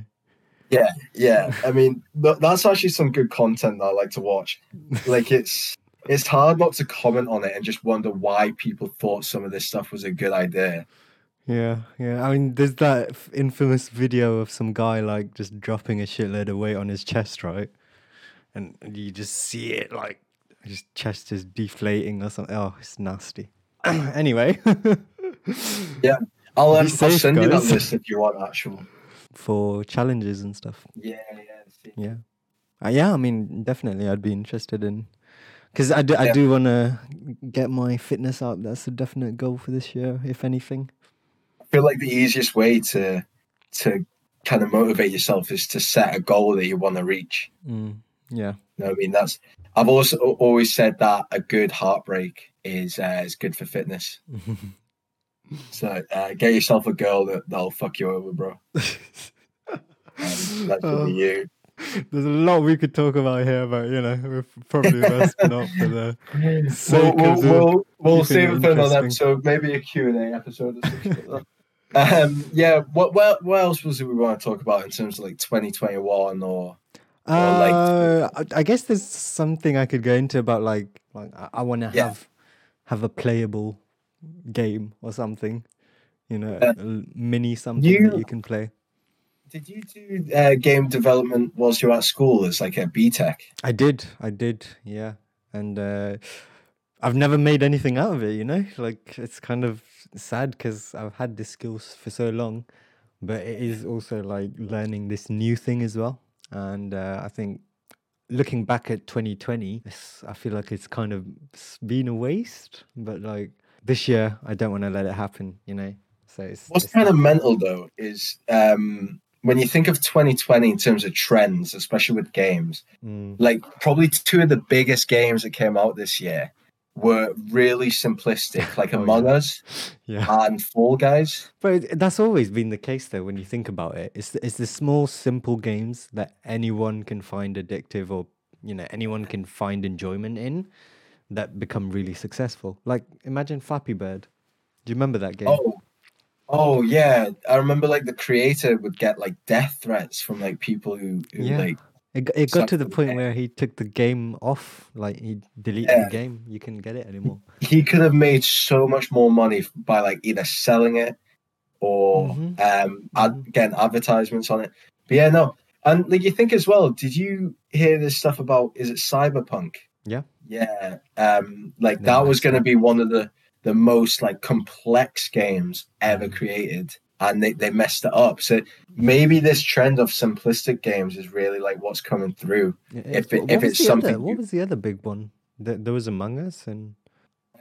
S1: Yeah, yeah. I mean, th- that's actually some good content that I like to watch. Like it's it's hard not to comment on it and just wonder why people thought some of this stuff was a good idea.
S2: Yeah, yeah. I mean, there's that f- infamous video of some guy like just dropping a shitload of weight on his chest, right? And, and you just see it like his chest is deflating or something. Oh, it's nasty. anyway,
S1: Yeah, I'll, um, I'll
S2: safe,
S1: send you that
S2: guys.
S1: list if you want actual.
S2: for challenges and stuff.
S1: Yeah, yeah.
S2: Yeah. Uh, yeah, I mean, definitely, I'd be interested in because I do, I
S1: Yeah.
S2: do want to get my fitness up. That's a definite goal for this year, if anything.
S1: Feel like the easiest way to to kind of motivate yourself is to set a goal that you want to reach.
S2: Mm, yeah.
S1: You know I mean? That's I've also always said that a good heartbreak is uh, is good for fitness. So uh, get yourself a girl that that'll fuck you over, bro. Um, that should
S2: Oh.
S1: be you.
S2: There's a lot we could talk about here, but you know, we're probably best not for the
S1: We'll,
S2: sake
S1: we'll, we'll, we'll
S2: keeping
S1: save
S2: it
S1: for another episode, maybe a Q&A episode or something. Um, yeah, what, what what else was it we want to talk about in terms of like 2021 or Or, like-
S2: Uh, I, I guess there's something I could go into about like like I, want to
S1: Yeah.
S2: have have a playable game or something, you know,
S1: Uh,
S2: mini something
S1: you-
S2: that you can play.
S1: Did you do uh, game development whilst you were at school as like a BTEC?
S2: I did, I did, yeah, and uh, I've never made anything out of it. You know, like it's kind of sad because I've had this skills for so long, but it is also like learning this new thing as well. And uh, I think looking back at 2020, it's, I feel like it's kind of been a waste. But like this year, I don't want to let it happen. You know, so it's,
S1: What's
S2: it's
S1: kind of mental though is um, when you think of 2020 in terms of trends, especially with games,
S2: mm,
S1: like probably two of the biggest games that came out this year were really simplistic, like
S2: Oh,
S1: Among
S2: yeah.
S1: Us
S2: yeah.
S1: and Fall Guys.
S2: But that's always been the case, though. When you think about it, it's the, it's the small, simple games that anyone can find addictive, or you know, anyone can find enjoyment in, that become really successful. Like imagine Flappy Bird. Do you remember that game?
S1: Oh, oh yeah. I remember like the creator would get like death threats from like people who, who
S2: Yeah.
S1: like
S2: It, it got to the point where he took the game off. Like he deleted
S1: Yeah.
S2: the game. You couldn't get it anymore.
S1: he could have made so much more money by like either selling it or
S2: Mhm.
S1: um ad-
S2: Mhm.
S1: getting advertisements on it. But yeah, no. And like you think as well, did you hear this stuff about is it cyberpunk?
S2: Yeah.
S1: Yeah. Um like
S2: They
S1: that was gonna
S2: up.
S1: be one of the the most like complex games ever
S2: Mhm.
S1: created. And they, they messed it up. So maybe this trend of simplistic games is really like what's coming through.
S2: Yeah,
S1: If it- if it's something
S2: other, what was the other big one? There, there was Among Us and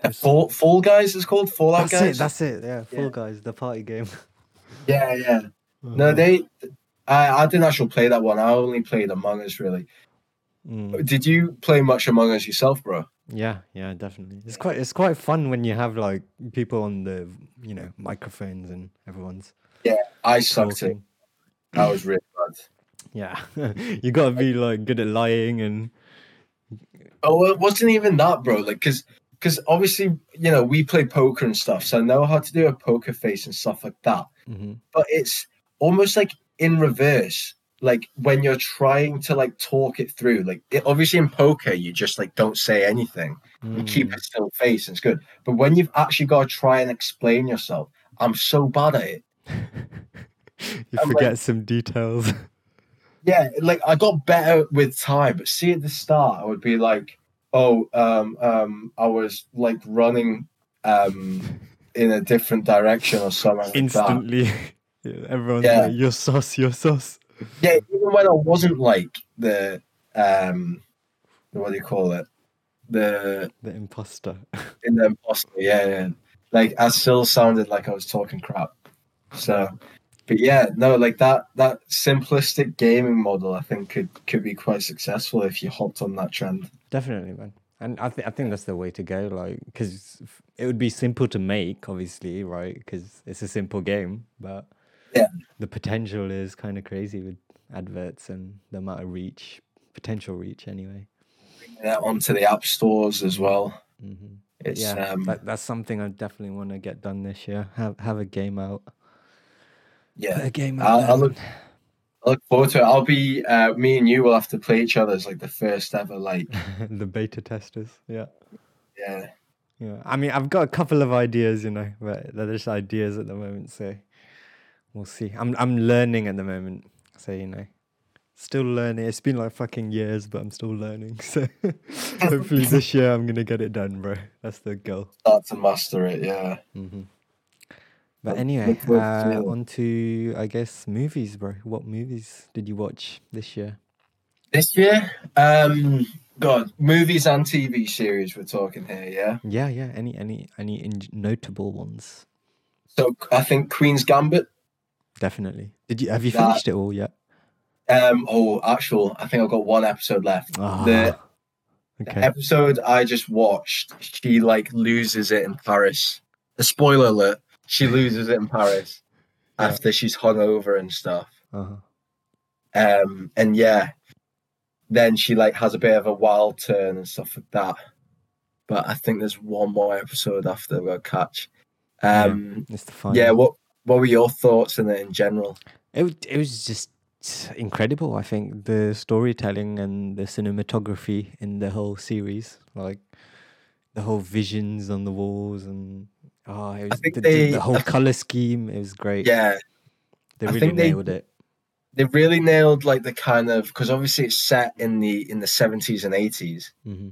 S1: Uh, Fall Fall Guys is called Fallout
S2: that's
S1: Guys.
S2: it. That's it. Yeah, Fall
S1: Yeah.
S2: Guys, the party game.
S1: yeah, yeah. No,
S2: Uh-huh.
S1: they. I, I didn't actually play that one. I only played Among Us. Really.
S2: Mm.
S1: Did you play much Among Us yourself, bro?
S2: Yeah, yeah, definitely. It's quite it's quite fun when you have like people on the you know microphones and everyone's Yeah,
S1: I sucked it.
S2: talking.
S1: That was really bad.
S2: Yeah, you gotta be like good at lying and
S1: Oh, well, it wasn't even that, bro. Like, cause, cause obviously, you know, we play poker and stuff, so I know how to do a poker face and stuff like that.
S2: Mhm.
S1: But it's almost like in reverse. Like when you're trying to like talk it through. Like, it, obviously in poker, you just like don't say anything. You keep
S2: Mm.
S1: a still face, and it's good. But when you've actually got to try and explain yourself, I'm so bad at it.
S2: you
S1: I'm like-
S2: forget some details.
S1: Yeah, like I got better with time, but see at the start, I would be like, "Oh, um, um, I was like running, um, in a different direction or something." like.
S2: Instantly, yeah, everyone's
S1: Yeah.
S2: like, "You're sus, you're sus."
S1: Yeah, even when I wasn't like the, um, what do you call it? The
S2: The imposter.
S1: in the imposter. Yeah, yeah. Like I still sounded like I was talking crap. So, but yeah, no, like that that simplistic gaming model, I think could could be quite successful if you hopped on that trend.
S2: Definitely, man. And I think I think that's the way to go. Like, because it would be simple to make, obviously, right? Because it's a simple game, but
S1: Yeah.
S2: the potential is kind of crazy with adverts and the amount of reach, potential reach, anyway.
S1: Yeah, onto the app stores as well.
S2: Mm-hmm.
S1: It's
S2: yeah,
S1: um,
S2: that, that's something I definitely want to get done this year. Have have a game out.
S1: yeah.
S2: a game
S1: I'll-
S2: out.
S1: I'll look- I look forward to it. I'll be uh, me and you will have to play each other as like the first ever like
S2: the beta testers. Yeah.
S1: yeah
S2: Yeah, I mean, I've got a couple of ideas, you know, but they're just ideas at the moment, so we'll see. I'm I'm learning at the moment, so you know, still learning. It's been like fucking years, but I'm still learning. So hopefully this year I'm gonna get it done, bro. That's the goal.
S1: Start to master it, yeah.
S2: hmm But anyway, uh, on to I guess movies, bro. What movies did you watch this year?
S1: This year, um, God, movies and TV series. We're talking here, yeah.
S2: Yeah, yeah. Any any any in- notable ones?
S1: So I think Queen's Gambit.
S2: Definitely. Did you have you
S1: That-
S2: finished it all yet?
S1: Um, oh, actual, I think I've got one episode left. The
S2: Ah, okay.
S1: episode I just watched, she like loses it in Paris. A spoiler alert: she loses it in Paris
S2: Yeah.
S1: after she's hungover and stuff.
S2: Uh-huh.
S1: Um, and yeah, then she like has a bit of a wild turn and stuff like that. But I think there's one more episode after we'll catch. Um,
S2: It's the final.
S1: yeah. What What were your thoughts on it in general?
S2: It it was just incredible. I think the storytelling and the cinematography in the whole series, like the whole visions on the walls and oh, it was
S1: think
S2: the, the-
S1: they-
S2: the whole
S1: I
S2: color scheme. It was great.
S1: Yeah,
S2: they really
S1: think they-
S2: nailed it.
S1: they really nailed like the kind of because obviously it's set in the in the 70s and 80s,
S2: hmm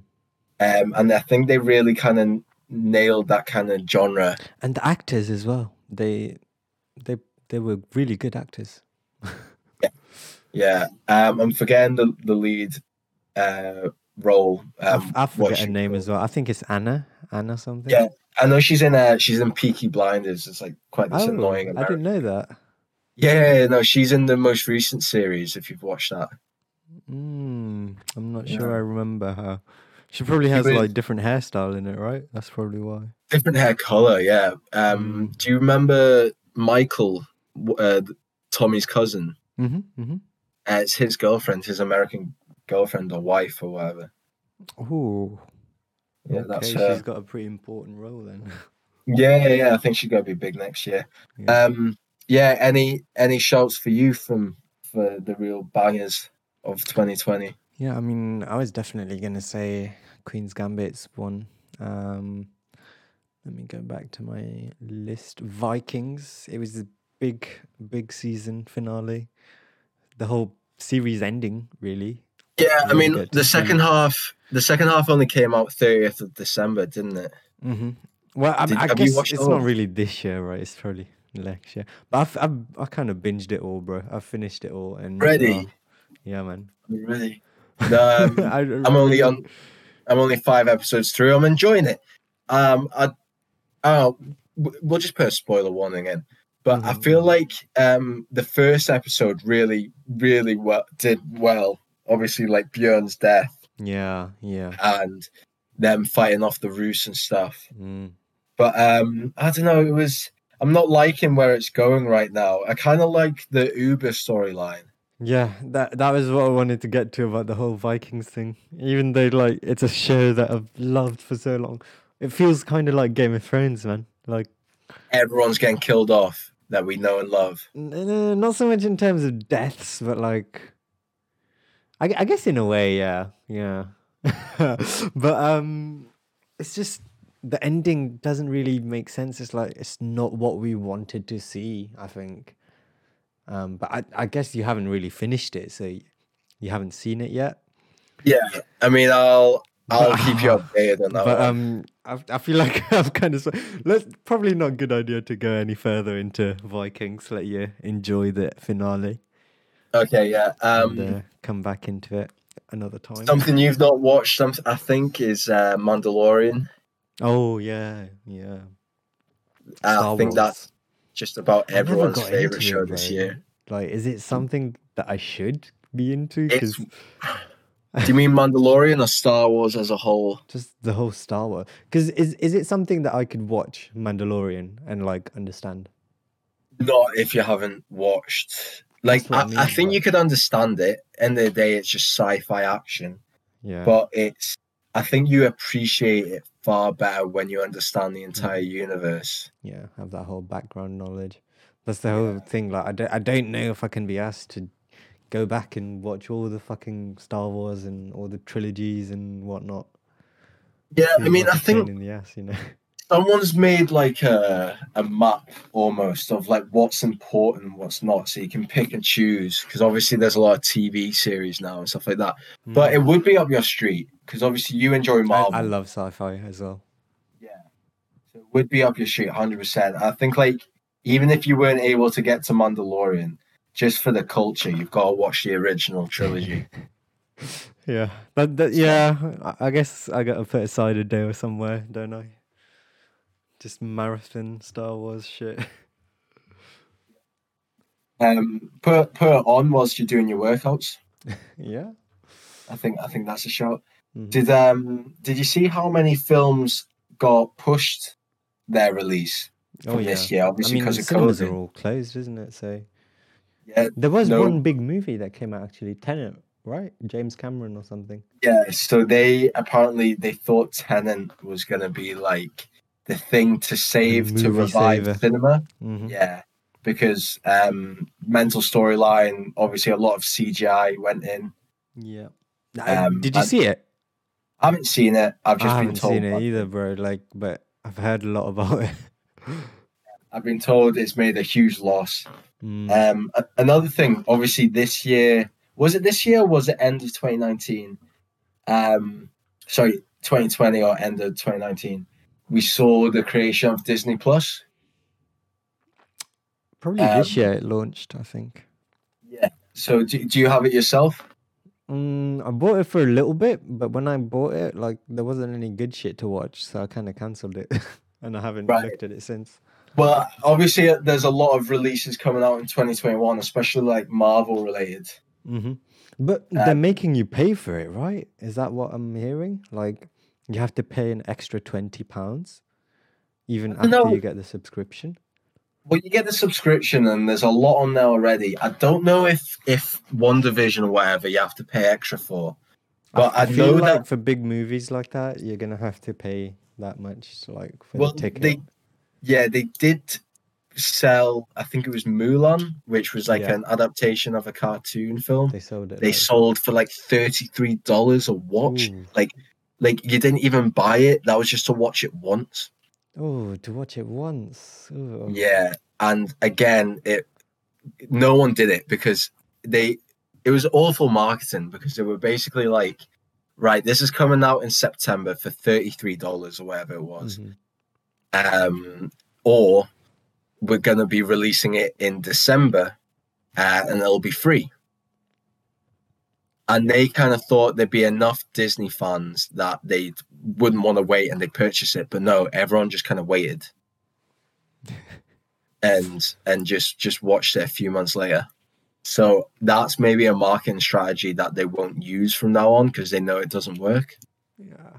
S1: um, and I think they really kind of nailed that kind of genre.
S2: And the actors as well. They they they were really good actors.
S1: Yeah, um, I'm forgetting the the lead uh, role.
S2: I
S1: Um,
S2: I
S1: what
S2: forget her name as well. I think it's Anna. Anna something.
S1: Yeah, I know she's in uh she's in Peaky Blinders. It's like quite this
S2: Oh,
S1: annoying.
S2: I didn't know that.
S1: Yeah, no, she's in the most recent series. If you've watched that,
S2: Mm, I'm not sure I remember her. She probably
S1: She
S2: has
S1: was-
S2: like different hairstyle in it, right? That's probably why.
S1: different hair color. Yeah. Um,
S2: Mm.
S1: do you remember Michael, uh, Tommy's cousin?
S2: Mm-hmm. Mm-hmm.
S1: Uh, it's his girlfriend, his American girlfriend or wife or whatever.
S2: Ooh.
S1: Yeah,
S2: okay,
S1: that's
S2: she's
S1: her.
S2: got a pretty important role then.
S1: Yeah, yeah, yeah. I think she's gonna be big next year.
S2: Yeah.
S1: Um, yeah. Any any shouts for you from for the real bangers of 2020?
S2: yeah, I mean, I was definitely gonna say Queen's Gambit's one. Um, let me go back to my list. Vikings. It was a big, big season finale. The whole series ending, really.
S1: Yeah, I mean
S2: good
S1: the second half. The second half only came out 30th of December, didn't it?
S2: Mm-hmm. Well, I,
S1: Did-
S2: I guess it's
S1: all
S2: not really this year, right? It's probably next year. But I've, I've I kind of binged it all, bro. I've finished it all and
S1: Ready?
S2: oh, yeah, man.
S1: Ready. No, um,
S2: I,
S1: I'm only on. I'm only five episodes through. I'm enjoying it. Um, I, oh, we'll just put a spoiler warning in. But I
S2: Mhm.
S1: feel like um the first episode really, really well did well. Obviously, like Björn's death
S2: Yeah, yeah.
S1: and them fighting off the Rus and stuff.
S2: Mm.
S1: But um, I don't know. It was. I'm not liking where it's going right now. I kind of like the Ubbe storyline.
S2: Yeah, that that was what I wanted to get to about the whole Vikings thing. Even though like it's a show that I've loved for so long, it feels kind of like Game of Thrones, man. Like
S1: Everyone's getting killed off that we know and love.
S2: not so much in terms of deaths, but like, I, I guess in a way, yeah, yeah. but um, it's just the ending doesn't really make sense. It's like it's not what we wanted to see. I think. Um, but I, I guess you haven't really finished it, so you haven't seen it yet.
S1: Yeah, I mean, I'll I'll keep you updated on that.
S2: But
S1: one.
S2: um, I, I feel like I've kind of let's probably not a good idea to go any further into Vikings. Let you enjoy the finale
S1: okay, yeah. Um,
S2: and uh, come back into it another time.
S1: something you've not watched, some I think, is uh, Mandalorian.
S2: oh yeah, yeah.
S1: I think that's just about
S2: I've never
S1: favorite show
S2: it,
S1: this year.
S2: Like, is it something that I should be into? Because
S1: Do you mean Mandalorian or Star Wars as a whole?
S2: just the whole Star Wars. Because is is it something that I could watch Mandalorian and like understand?
S1: Not if you haven't watched. Like,
S2: I
S1: I, I, think you could understand it. End of the day, it's just sci-fi action,
S2: Yeah.
S1: but it's. I think you appreciate it far better when you understand
S2: Mm.
S1: the entire universe.
S2: yeah have that whole background knowledge that's the whole thing like I don't, I don't know if i can be asked to go back and watch all the fucking star wars and all the trilogies and whatnot
S1: Yeah, I mean, I think
S2: in the ass, you know.
S1: someone's made like a a map almost of like what's important and what's not, so you can pick and choose. Because obviously, there's a lot of TV series now and stuff like that. But
S2: Mm.
S1: it would be up your street because obviously you enjoy
S2: I,
S1: Marvel.
S2: I love sci-fi as well.
S1: Yeah. So it would be up your street 100%. I think, like, even if you weren't able to get to Mandalorian, just for the culture, you've got to watch the original trilogy.
S2: Yeah, but that, yeah, I I guess I got to put aside a day or somewhere, don't I? Just marathon Star Wars shit.
S1: um, put put it on whilst you're doing your workouts.
S2: yeah.
S1: I think I think that's a shot.
S2: Mhm.
S1: Did um did you see how many films got pushed their release
S2: Oh yeah.
S1: this year? Obviously
S2: mean,
S1: because
S2: the
S1: of
S2: cinemas
S1: COVID.
S2: are all closed, isn't it? So
S1: Yeah,
S2: there was
S1: No.
S2: one big movie that came out actually, Tenet, right? James Cameron or something.
S1: yeah. So they apparently they thought Tenet was gonna be like the thing to save to revive
S2: saver.
S1: cinema.
S2: hmm
S1: Yeah, because um, mental storyline. Obviously, a lot of CGI went in.
S2: Yeah.
S1: Um,
S2: Did you see it?
S1: I haven't seen it. I've just been
S2: haven't
S1: told.
S2: seen it either, bro. Like, but I've heard a lot about it.
S1: I've been told it's made a huge loss.
S2: Mm.
S1: Um, a- another thing, obviously, this year was it this year? Or was it end of 2019? Um, sorry, 2020 or end of 2019. We saw the creation of Disney Plus.
S2: Probably this
S1: um,
S2: year it launched, I think.
S1: Yeah. So do, do you have it yourself?
S2: Mm, I bought it for a little bit, but when I bought it, like there wasn't any good shit to watch, so I kind of cancelled it, and I haven't
S1: Right.
S2: looked at it since.
S1: Well, obviously, uh, there's a lot of releases coming out in 2021, especially like Marvel related.
S2: hmm But
S1: Uh,
S2: they're making you pay for it, right? Is that what I'm hearing? Like you have to pay an extra twenty pounds, even after
S1: No.
S2: you get the subscription.
S1: Well, you get the subscription, and there's a lot on there already. I don't know if if WandaVision or whatever you have to pay extra for, but I,
S2: feel
S1: know
S2: like
S1: that
S2: for big movies like that, you're gonna have to pay that much, like for
S1: Well,
S2: the ticket.
S1: they yeah they did sell. I think it was Mulan, which was like
S2: Yeah.
S1: an adaptation of a cartoon film.
S2: They sold it.
S1: They sold for like thirty three dollars a watch.
S2: Ooh.
S1: Like like you didn't even buy it. That was just to watch it once.
S2: Oh, to watch it once. Ooh.
S1: Yeah, and again, it no one did it because they it was awful marketing because they were basically like, right, this is coming out in September for thirty three dollars or whatever it was,
S2: Mhm.
S1: Um, or we're gonna be releasing it in December, uh, and it'll be free. And they kind of thought there'd be enough Disney fans that they wouldn't want to wait and they'd purchase it, but no, everyone just kind of waited and and just just watched it a few months later. So that's maybe a marketing strategy that they won't use from now on because they know it doesn't work.
S2: Yeah.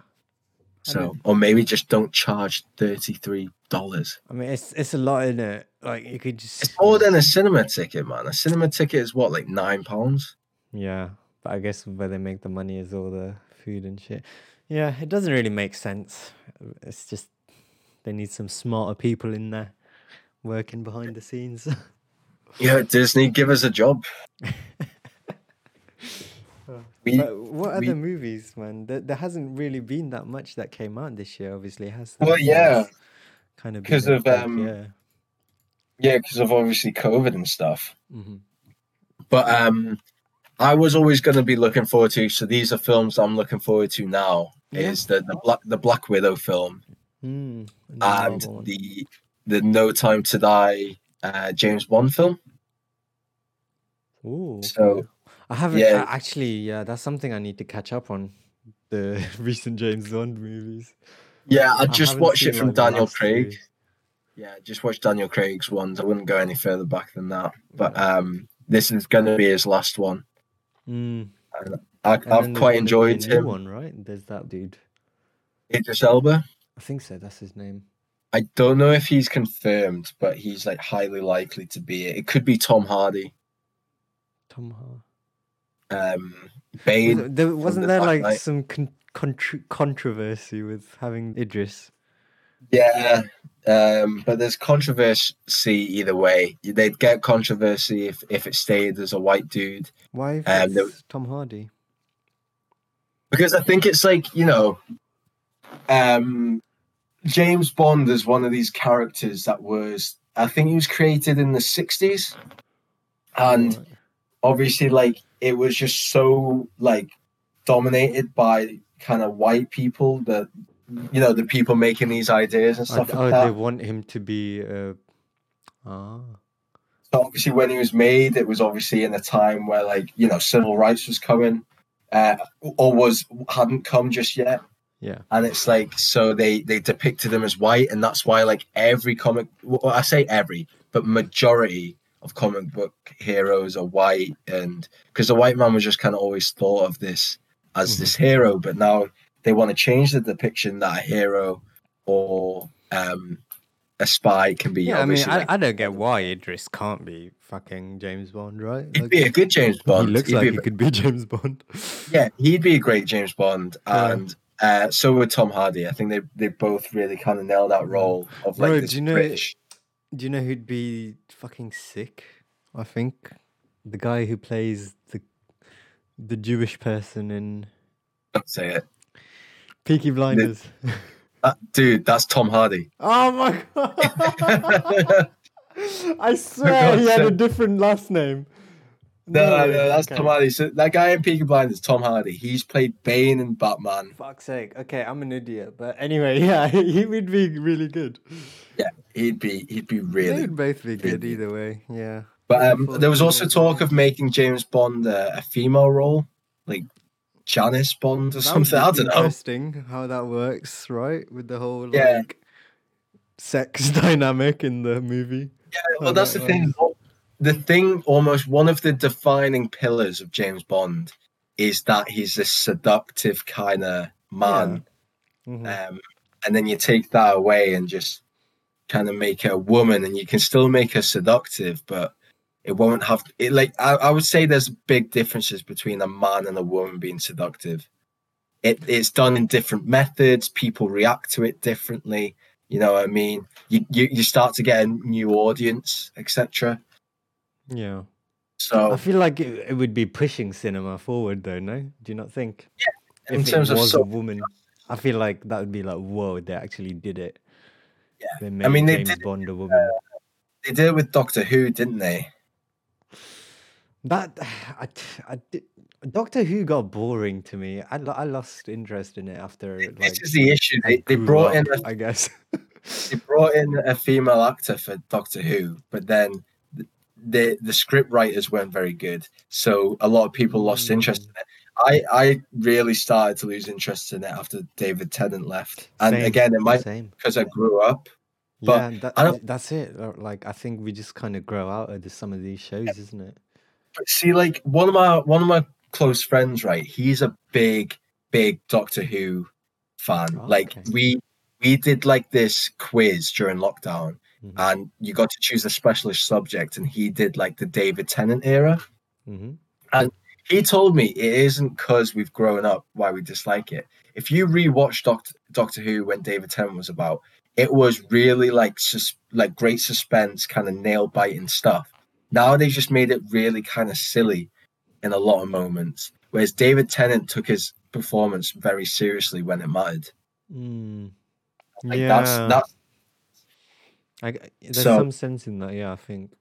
S1: So or maybe just don't charge thirty three dollars.
S2: I mean, it's it's a lot in it. Like you could just.
S1: It's more than a cinema ticket, man. A cinema ticket is what like nine pounds.
S2: Yeah, but I guess where they make the money is all the food and shit. Yeah, it doesn't really make sense. It's just they need some smarter people in there working behind the scenes.
S1: Yeah, Disney, give us a job. We,
S2: But what
S1: we-
S2: other movies, man? There, there hasn't really been that much that came out this year. Obviously, has there?
S1: well, yeah,
S2: kind of because
S1: of, um,
S2: year.
S1: yeah, because of obviously COVID and stuff.
S2: Mhm.
S1: But um, I was always going to be looking forward to. So these are films I'm looking forward to now.
S2: Yeah.
S1: Is the the Black the Black Widow film
S2: Mm,
S1: and the the No Time to Die uh, James Bond film.
S2: Ooh,
S1: So.
S2: I haven't
S1: yeah.
S2: uh, actually. Yeah, that's something I need to catch up on. The recent James Bond movies.
S1: yeah, I
S2: I
S1: just
S2: haven't
S1: watched it from
S2: like,
S1: Daniel Craig. Yeah, just watched Daniel Craig's ones. I wouldn't go any further back than that. But um, this is going to be his last one.
S2: Mm.
S1: I, I've quite
S2: gonna be a
S1: enjoyed
S2: new
S1: him.
S2: one, right? There's that dude.
S1: Idris Elba.
S2: I think so. That's his name.
S1: I don't know if he's confirmed, but he's like highly likely to be it. It could be Tom Hardy.
S2: Tom Har.
S1: Um, Bane.
S2: there, wasn't
S1: the
S2: there like some con- contr- controversy with having Idris?
S1: Yeah, um, but there's controversy either way. They'd get controversy if, if it stayed as a white dude.
S2: Why if
S1: Um, there-
S2: Tom Hardy?
S1: Because I think it's like, you know, um, James Bond is one of these characters that was, I think he was created in the 60s. And obviously, like, it was just so, like, dominated by kind of white people that, you know, the people making these ideas and stuff
S2: th-
S1: like
S2: oh,
S1: that.
S2: they want him to be. Uh, ah,
S1: So obviously, when he was made, it was obviously in a time where, like, you know, civil rights was coming, uh, or was hadn't come just yet.
S2: yeah.
S1: and it's like so they they depicted him as white and that's why like every comic well, i say every but majority of comic book heroes are white and because the white man was just kind of always thought of this as
S2: Mhm.
S1: this hero but now they want to change the depiction that a hero or um a spy can be
S2: Yeah, I mean, I, I don't get why Idris can't be fucking James Bond, right?
S1: he'd be a good james bond
S2: he looks
S1: He'd
S2: like
S1: be
S2: he could be James Bond.
S1: yeah he'd be a great james bond
S2: Yeah.
S1: and uh, so would Tom Hardy. I think they they both really kind of nailed that role of like
S2: Bro,
S1: this
S2: you know-
S1: British.
S2: Do you know who'd be fucking sick? I think the guy who plays the the Jewish person in
S1: Don't say it.
S2: Peaky Blinders.
S1: Uh, dude, that's Tom Hardy.
S2: oh my god! I swear he had a different last name.
S1: No, no, no, that's
S2: okay.
S1: Tom Hardy. So that guy in Peaky Blinders, Tom Hardy. He's played Bane and Batman.
S2: Fuck's sake. Okay, I'm an idiot. But anyway, yeah, he would be really good.
S1: Yeah, he'd be, he'd be really.
S2: They
S1: really.
S2: would both be good either way. Yeah.
S1: But um, there was also talk of making James Bond a, a female role, like Janice Bond or
S2: That
S1: something. I don't know.
S2: Interesting how that works, right? With the whole
S1: Yeah.
S2: like sex dynamic in the movie.
S1: Yeah,
S2: how
S1: well, that's the
S2: that
S1: thing. The thing, almost one of the defining pillars of James Bond is that he's a seductive kind of man.
S2: Mhm.
S1: um, and then you take that away and just kind of make her a woman and you can still make her seductive but it won't have it like I, I would say there's big differences between a man and a woman being seductive it, it's done in different methods people react to it differently you know what i mean you you, you start to get a new audience etc
S2: Yeah.
S1: So I
S2: feel like it, it would be pushing cinema forward, though. No, do you not think? Yeah.
S1: in
S2: if
S1: terms
S2: it
S1: of so
S2: a woman, I feel like that would be like, whoa, they actually did it.
S1: Yeah.
S2: They
S1: I
S2: made
S1: mean, they
S2: James
S1: did-
S2: Bond a uh, woman.
S1: they did it with doctor who didn't they
S2: That I, I did, Doctor Who got boring to me. I, I lost interest in it after like
S1: this is the issue they, they brought in
S2: up,
S1: a
S2: I guess.
S1: they brought in a female actor for Doctor Who, but then th- the the script writers weren't very good, so a lot of people lost interest in it. I I really started to lose interest in it after David Tennant left, and
S2: Same,
S1: again, it might
S2: same.
S1: because I grew up. But
S2: yeah, that,
S1: I don't-
S2: that's it. uh, Like I think we just kind of grow out of some of these shows, isn't it?
S1: But see, like one of my one of my close friends, right? He's a big big Doctor Who fan.
S2: Oh,
S1: like
S2: okay.
S1: we we did like this quiz during lockdown,
S2: Mhm.
S1: and you got to choose a specialist subject, and he did like the David Tennant era.
S2: hmm
S1: he told me it isn't because we've grown up why we dislike it. If you rewatch Doctor Doctor Who when David Tennant was about, it was really like sus- like great suspense, kind of nail biting stuff. Now they just made it really kind of silly in a lot of moments. Whereas David Tennant took his performance very seriously when it mattered.
S2: Mm.
S1: Like
S2: yeah,
S1: that's that's
S2: I there's
S1: So-
S2: some sense in that. Yeah, I think.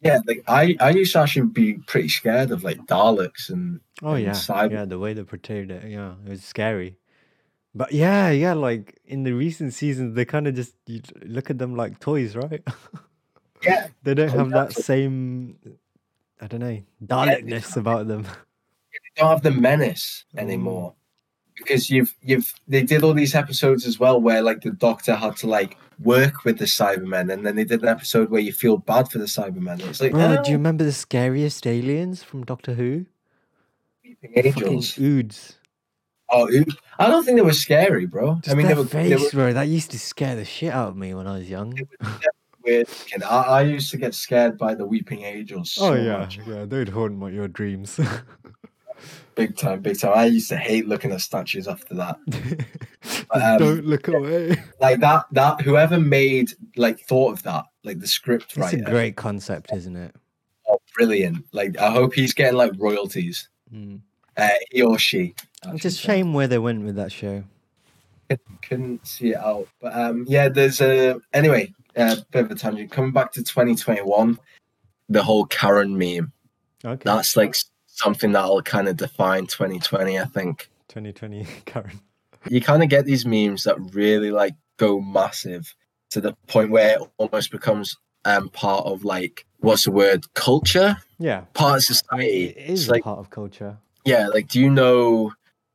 S1: yeah. Like I I used to actually be pretty scared of like Daleks and
S2: Oh
S1: and
S2: yeah,
S1: cyber-
S2: yeah. The way they portrayed it, yeah, it was scary. But yeah, yeah. Like in the recent seasons, they kind of just you look at them like toys, right?
S1: yeah.
S2: they don't
S1: Oh,
S2: have that same, I don't know, Dalekness about them.
S1: They don't have the menace
S2: Mm.
S1: anymore because you've you've they did all these episodes as well where like the doctor had to like work with the cybermen and then they did an episode where you feel bad for the cybermen it's like oh,
S2: do you remember the scariest aliens from Doctor Who?
S1: Weeping
S2: Fucking
S1: angels
S2: Oods.
S1: oh i don't think they were scary bro
S2: Just
S1: i mean they were,
S2: face,
S1: they were
S2: bro. That used to scare the shit out of me when I was young.
S1: weird. I, I used to get scared by the weeping angels oh, so
S2: oh yeah,
S1: much.
S2: yeah. They'd haunt my, your dreams.
S1: big time big time i used to hate looking at statues after that Um,
S2: Don't look away.
S1: like that that whoever made like thought of that like the script
S2: It's
S1: writer
S2: a great concept, isn't it?
S1: oh, brilliant like i hope he's getting like royalties
S2: Mm.
S1: uh, he or she. I
S2: It's
S1: should
S2: a shame where they went with that show.
S1: Couldn't see it out. But um, yeah, there's a anyway. Uh, bit of a tangent. Coming back to 2021, the whole Karen meme.
S2: Okay.
S1: That's like something that'll kind of define 2020. I think
S2: 2020 Karen.
S1: you kind of get these memes that really like go massive to the point where it almost becomes um part of like what's the word culture
S2: Yeah.
S1: part of society. It's
S2: is
S1: like
S2: part of culture.
S1: yeah, like do you know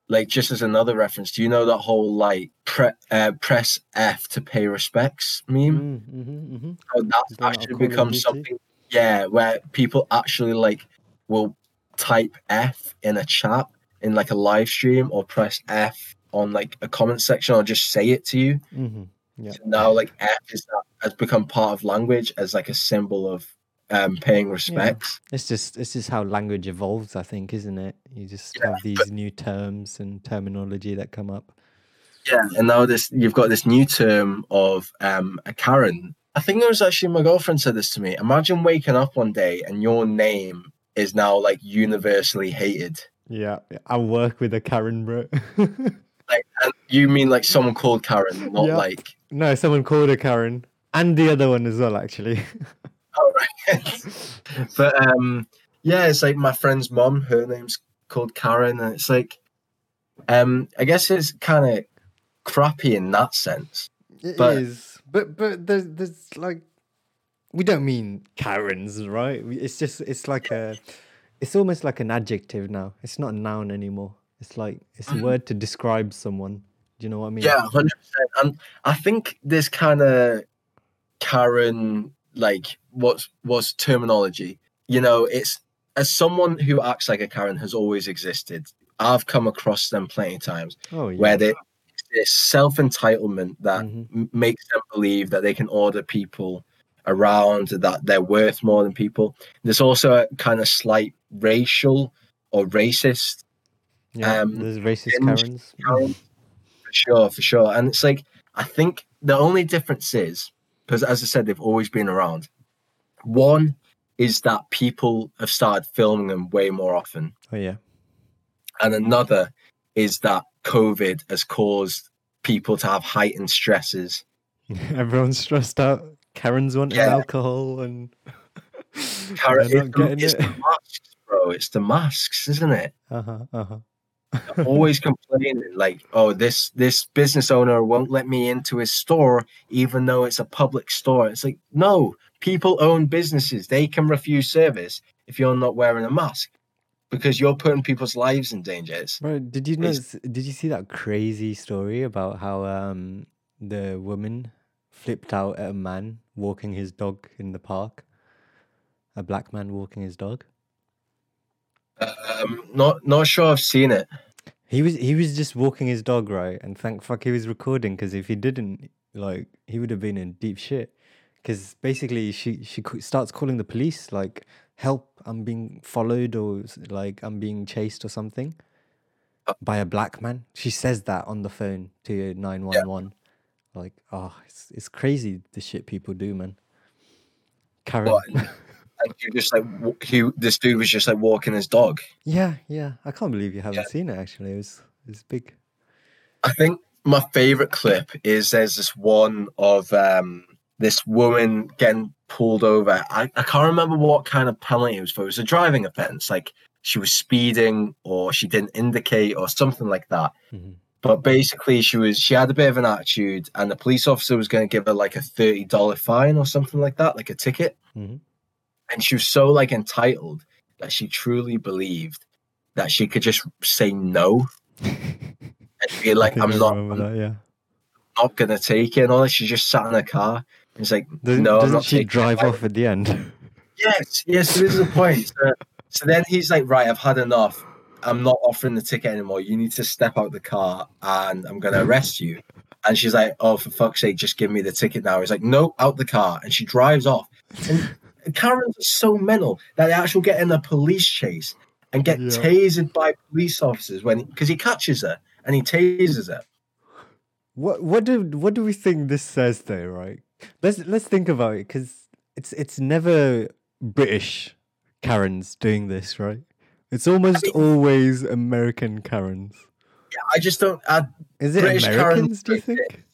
S1: like just as another reference, do you know that whole like pre- uh, press F to pay respects meme?
S2: Mm, hmm hmm
S1: How that's
S2: Is that
S1: actually
S2: Call of
S1: become something yeah, where people actually like will type F in a chat in like a live stream or press F on like a comment section or just say it to you.
S2: hmm Yeah.
S1: So now like F is that has become part of language as like a symbol of um paying respects.
S2: It's just it's just how language evolves, I think, isn't it? You just
S1: Yeah,
S2: have these new terms and terminology that come up.
S1: Yeah, and now this you've got this new term of um a Karen. I think it was actually my girlfriend said this to me. Imagine waking up one day and your name is now like universally hated.
S2: Yeah, I work with a Karen, bro.
S1: Like, and you mean like someone called Karen, not
S2: Yeah.
S1: like
S2: no, someone called her Karen, and the other one as well, actually.
S1: oh right. but um, yeah, it's like my friend's mom. Her name's called Karen, and it's like, um, I guess it's kind of crappy in that sense.
S2: It
S1: But-
S2: is, but but there's there's like we don't mean Karens, right? It's just it's like a it's almost like an adjective now. It's not a noun anymore. It's like it's a word to describe someone. Do you know what I mean?
S1: Yeah, hundred percent. And I think this kind of Karen, like what's what's terminology? You know, it's as someone who acts like a Karen has always existed. I've come across them plenty of times
S2: Oh yeah.
S1: where they this self entitlement that
S2: Mhm.
S1: m- makes them believe that they can order people around, that they're worth more than people. There's also a kind of slight racial or racist
S2: yeah.
S1: um,
S2: There's racist Karens.
S1: Karen, for sure, for sure. And it's like I think the only difference is because, as I said, they've always been around. One is that people have started filming them way more often,
S2: Oh yeah.
S1: and another is that COVID has caused people to have heightened stresses.
S2: Everyone's stressed out. Karen's wanting
S1: Yeah.
S2: alcohol and
S1: Karen, it's,
S2: not
S1: the,
S2: getting
S1: it's
S2: it.
S1: the masks, bro. It's the masks, isn't it?
S2: Uh huh. Uh huh.
S1: always complaining like oh this this business owner won't let me into his store even though it's a public store it's like no people own businesses they can refuse service if you're not wearing a mask because you're putting people's lives in danger It's-
S2: Bro, did you notice? Did you see that crazy story about how um the woman flipped out at a man walking his dog in the park? A black man walking his dog.
S1: um not not sure i've seen it
S2: He was he was just walking his dog right, and thank fuck he was recording because if he didn't, like, he would have been in deep shit. Because basically, she she starts calling the police like, "Help! I'm being followed, or like I'm being chased, or something." By a black man. She says that on the phone to nine one one. Like, oh, it's it's crazy the shit people do, man. Karen.
S1: What? and you just like he this dude was just like walking his dog
S2: yeah, yeah. I can't believe you haven't seen it. Actually, it was it was big.
S1: I think my favorite clip is there's this one of um this woman getting pulled over. I, I can't remember what kind of penalty it was for. It was a driving offense, like she was speeding or she didn't indicate or something like that.
S2: Mhm.
S1: But basically, she was she had a bit of an attitude, and the police officer was going to give her like a thirty dollar fine or something like that, like a ticket.
S2: Mhm.
S1: And she was so like entitled that she truly believed that she could just say no and be like, "I'm not, I'm
S2: that, yeah.
S1: not gonna take it." And all that. She just sat in her car. And it's like,
S2: Doesn't,
S1: no,
S2: doesn't she
S1: taking it."
S2: drive off at the end?
S1: Yes, yes. This is the point. So, so then he's like, "Right, I've had enough. I'm not offering the ticket anymore. You need to step out the car, and I'm gonna arrest you." And she's like, "Oh, for fuck's sake, just give me the ticket now." He's like, "No, out the car," and she drives off. And Karen's so mental that they actually get in a police chase and get
S2: Yeah.
S1: tasered by police officers when because he catches her and he tases her.
S2: What what do what do we think this says though, right? Let's let's think about it because it's it's never British Karens doing this, right? It's almost
S1: mean-
S2: always American Karens.
S1: I just don't. I,
S2: Is it
S1: British
S2: Americans? Do you think?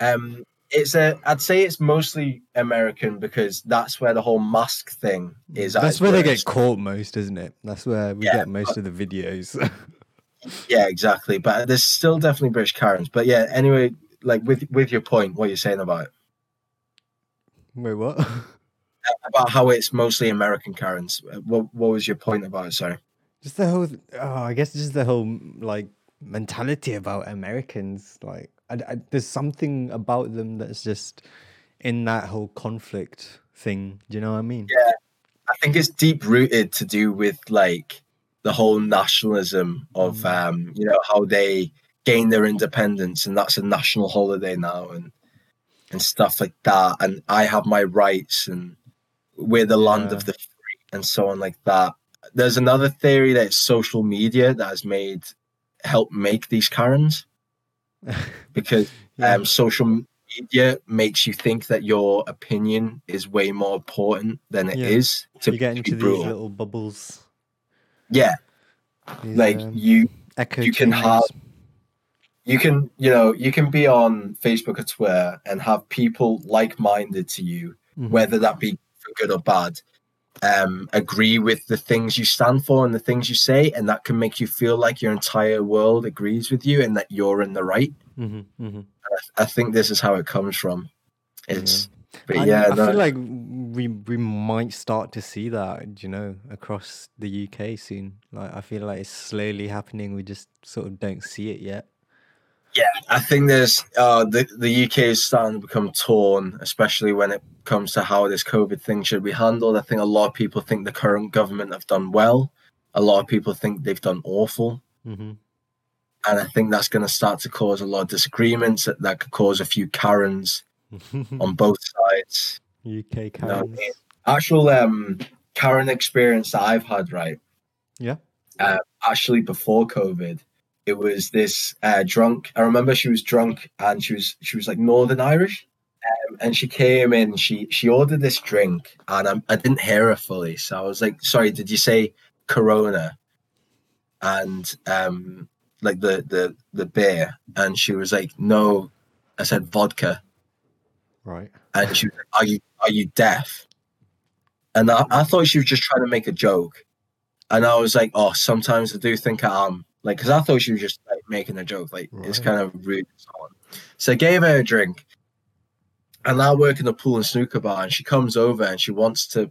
S1: um, it's a. I'd say it's mostly American because that's where the whole mask thing is.
S2: That's where they get caught most, isn't it? That's where we
S1: Yeah,
S2: get most of the videos.
S1: Yeah, exactly. But there's still definitely British Karens. But yeah, anyway, like with with your point, what you're saying about it,
S2: Wait, what?
S1: about how it's mostly American Karens. uh, What what was your point about it? Sorry.
S2: Just the whole, oh, I guess just the whole like mentality about Americans. Like, I, I, there's something about them that's just in that whole conflict thing. Do you know what I mean?
S1: Yeah. I think it's deep rooted to do with like the whole nationalism of
S2: Mm.
S1: um, you know, how they gain their independence and that's a national holiday now and and stuff like that. And I have my rights and we're the land
S2: Yeah.
S1: of the free and so on like that. There's another theory that it's social media that has made help make these Karens because
S2: Yeah.
S1: um, social media makes you think that your opinion is way more important than it is.
S2: Yeah.
S1: to
S2: you get into these
S1: brutal.
S2: little bubbles.
S1: Yeah,
S2: these,
S1: like
S2: um,
S1: you,
S2: echo
S1: you can
S2: chambers.
S1: have- you can, you know, you can be on Facebook or Twitter and have people like-minded to you,
S2: Mhm.
S1: whether that be good or bad, um, agree with the things you stand for and the things you say, and that can make you feel like your entire world agrees with you and that you're in the right.
S2: Mhm, mhm.
S1: I think this is how it comes from. It's, but
S2: I,
S1: yeah,
S2: I
S1: no,
S2: feel like we we might start to see that, you know, across the UK soon. Like I feel like it's slowly happening. We just sort of don't see it yet.
S1: I think there's uh, the the UK is starting to become torn, especially when it comes to how this COVID thing should be handled. I think a lot of people think the current government have done well. A lot of people think they've done awful,
S2: hmm
S1: and I think that's going to start to cause a lot of disagreements. That, that could cause a few Karens on both sides.
S2: UK Karens.
S1: Actual um, Karen experience that I've had, right?
S2: Yeah.
S1: Uh, actually, before COVID, it was this uh, drunk. I remember she was drunk and she was she was like Northern Irish, um, and she came in. She she ordered this drink, and I, I didn't hear her fully, so I was like, "Sorry, did you say Corona?" And um, like the the the beer, and she was like, "No," I said vodka,
S2: Right.
S1: and she was like, "Are you are you deaf?" And I, I thought she was just trying to make a joke, and I was like, "Oh, sometimes I do think I am." Like, because I thought she was just like making a joke, like it's kind of rude. So, so I gave her a drink, and I work in the pool and snooker bar, and she comes over and she wants to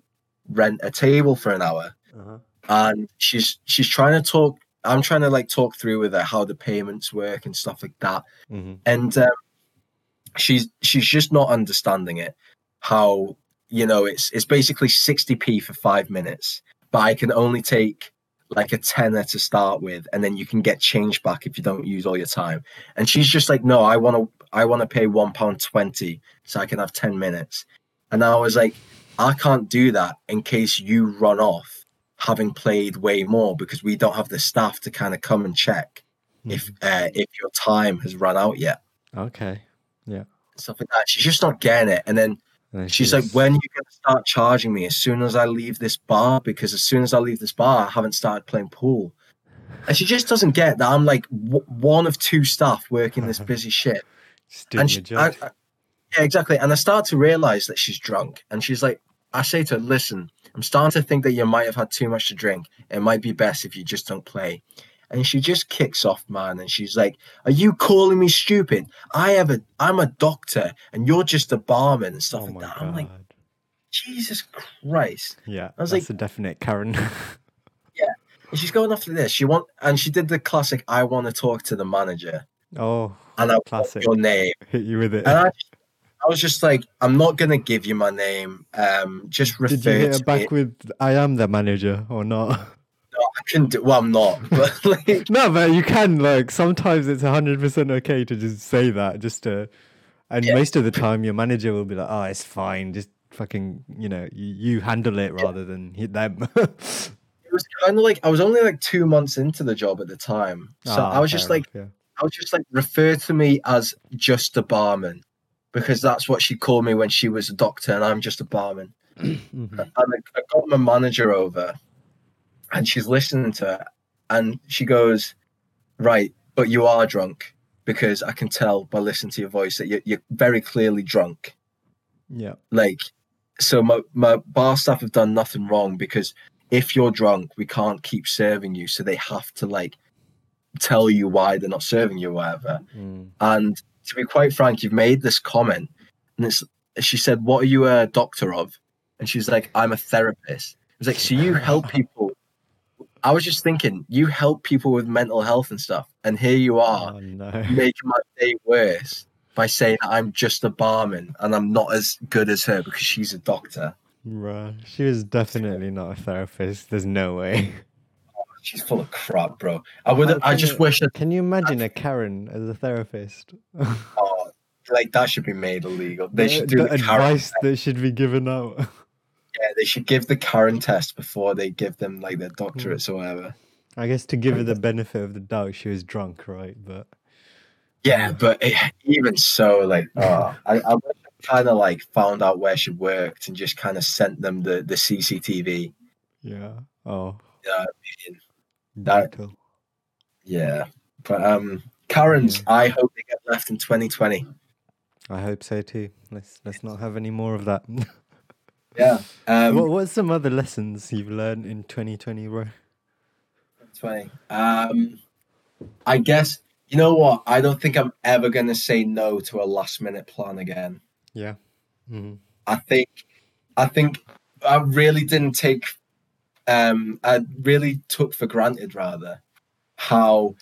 S1: rent a table for an hour,
S2: Uh-huh.
S1: and she's she's trying to talk. I'm trying to like talk through with her how the payments work and stuff like that
S2: hmm
S1: and um, she's she's just not understanding it how you know it's it's basically 60p for five minutes but i can only take like a tenner to start with and then you can get change back if you don't use all your time and she's just like no i want to i want to pay one pound 20 so i can have 10 minutes and i was like i can't do that in case you run off having played way more because we don't have the staff to kind of come and check if uh, if your time has run out yet
S2: Okay. Yeah.
S1: Stuff like that. She's just not getting it. And then
S2: Then
S1: she's like, when are you going to start charging me? As soon as I leave this bar, because as soon as I leave this bar, I haven't started playing pool. And she just doesn't get that I'm like w- one of two staff working this busy shit.
S2: doing
S1: and she, I,
S2: job.
S1: I- yeah, exactly. And I start to realize that she's drunk. And she's like, I say to her, listen, I'm starting to think that you might have had too much to drink. It might be best if you just don't play. And she just kicks off, man. And she's like, Are you calling me stupid? I have a I'm a doctor and you're just a barman and stuff
S2: oh
S1: like that.
S2: god.
S1: I'm like, Jesus Christ.
S2: yeah,
S1: I was
S2: that's
S1: like-
S2: a definite Karen.
S1: Yeah, and she's going after this. She want and she did the classic I want to talk to the manager.
S2: oh,
S1: And I want
S2: Classic.
S1: your name.
S2: hit you with it.
S1: And I, I was just like, I'm not gonna give you my name. Um, just refer
S2: Did you hit back
S1: me.
S2: with "I am the manager" or not?
S1: I can do. Well, I'm not. But like,
S2: no, but you can. Like sometimes it's hundred percent okay to just say that, just to. And
S1: Yeah.
S2: most of the time, your manager will be like, "Oh, it's fine. Just fucking, you know, you, you handle it rather than hit them."
S1: it was kind of like I was only like two months into the job at the time, so
S2: Ah,
S1: I was just like,
S2: enough,
S1: I was just like, refer to me as just a barman, because that's what she called me when she was a doctor, and I'm just a barman.
S2: yeah. Mhm.
S1: and I, I got my manager over, and she's listening to it, and she goes, right, but you are drunk because I can tell by listening to your voice that you're, you're very clearly drunk.
S2: Yeah.
S1: Like, so my, my bar staff have done nothing wrong because if you're drunk, we can't keep serving you. So they have to like tell you why they're not serving you or whatever.
S2: Mm.
S1: And to be quite frank, you've made this comment, and it's she said, "What are you a doctor of?" And she's like, "I'm a therapist." It was like, "So you help people?" I was just thinking, you help people with mental health and stuff, and here you are
S2: Oh no.
S1: making my day worse by saying that I'm just a barman and I'm not as good as her because she's a doctor.
S2: Bruh, she was definitely not a therapist. There's no way.
S1: She's full of crap, bro. I would. I just
S2: you-
S1: wish that
S2: Can you imagine a Karen as a therapist?
S1: oh, like that should be made illegal. They
S2: The-
S1: should do
S2: the
S1: the,
S2: advice that should be given out.
S1: Yeah, they should give the Karen test before they give them like their doctorates or whatever.
S2: I guess to give her the benefit of the doubt, she was drunk, right? But
S1: Yeah, but it, even so, like, oh, I, I kind of like found out where she worked and just kind of sent them the the CCTV.
S2: yeah. Oh,
S1: Yeah, I mean, That-
S2: brutal.
S1: yeah. But um, Karens, I hope they get left in 2020.
S2: I hope so too. Let's let's not have any more of that.
S1: Yeah. Um,
S2: what what's some other lessons you've learned in 2020, bro?
S1: 2020. Um, I guess you know what? I don't think I'm ever gonna say no to a last minute plan again.
S2: Yeah. hmm
S1: I think I think I really didn't take um I really took for granted rather how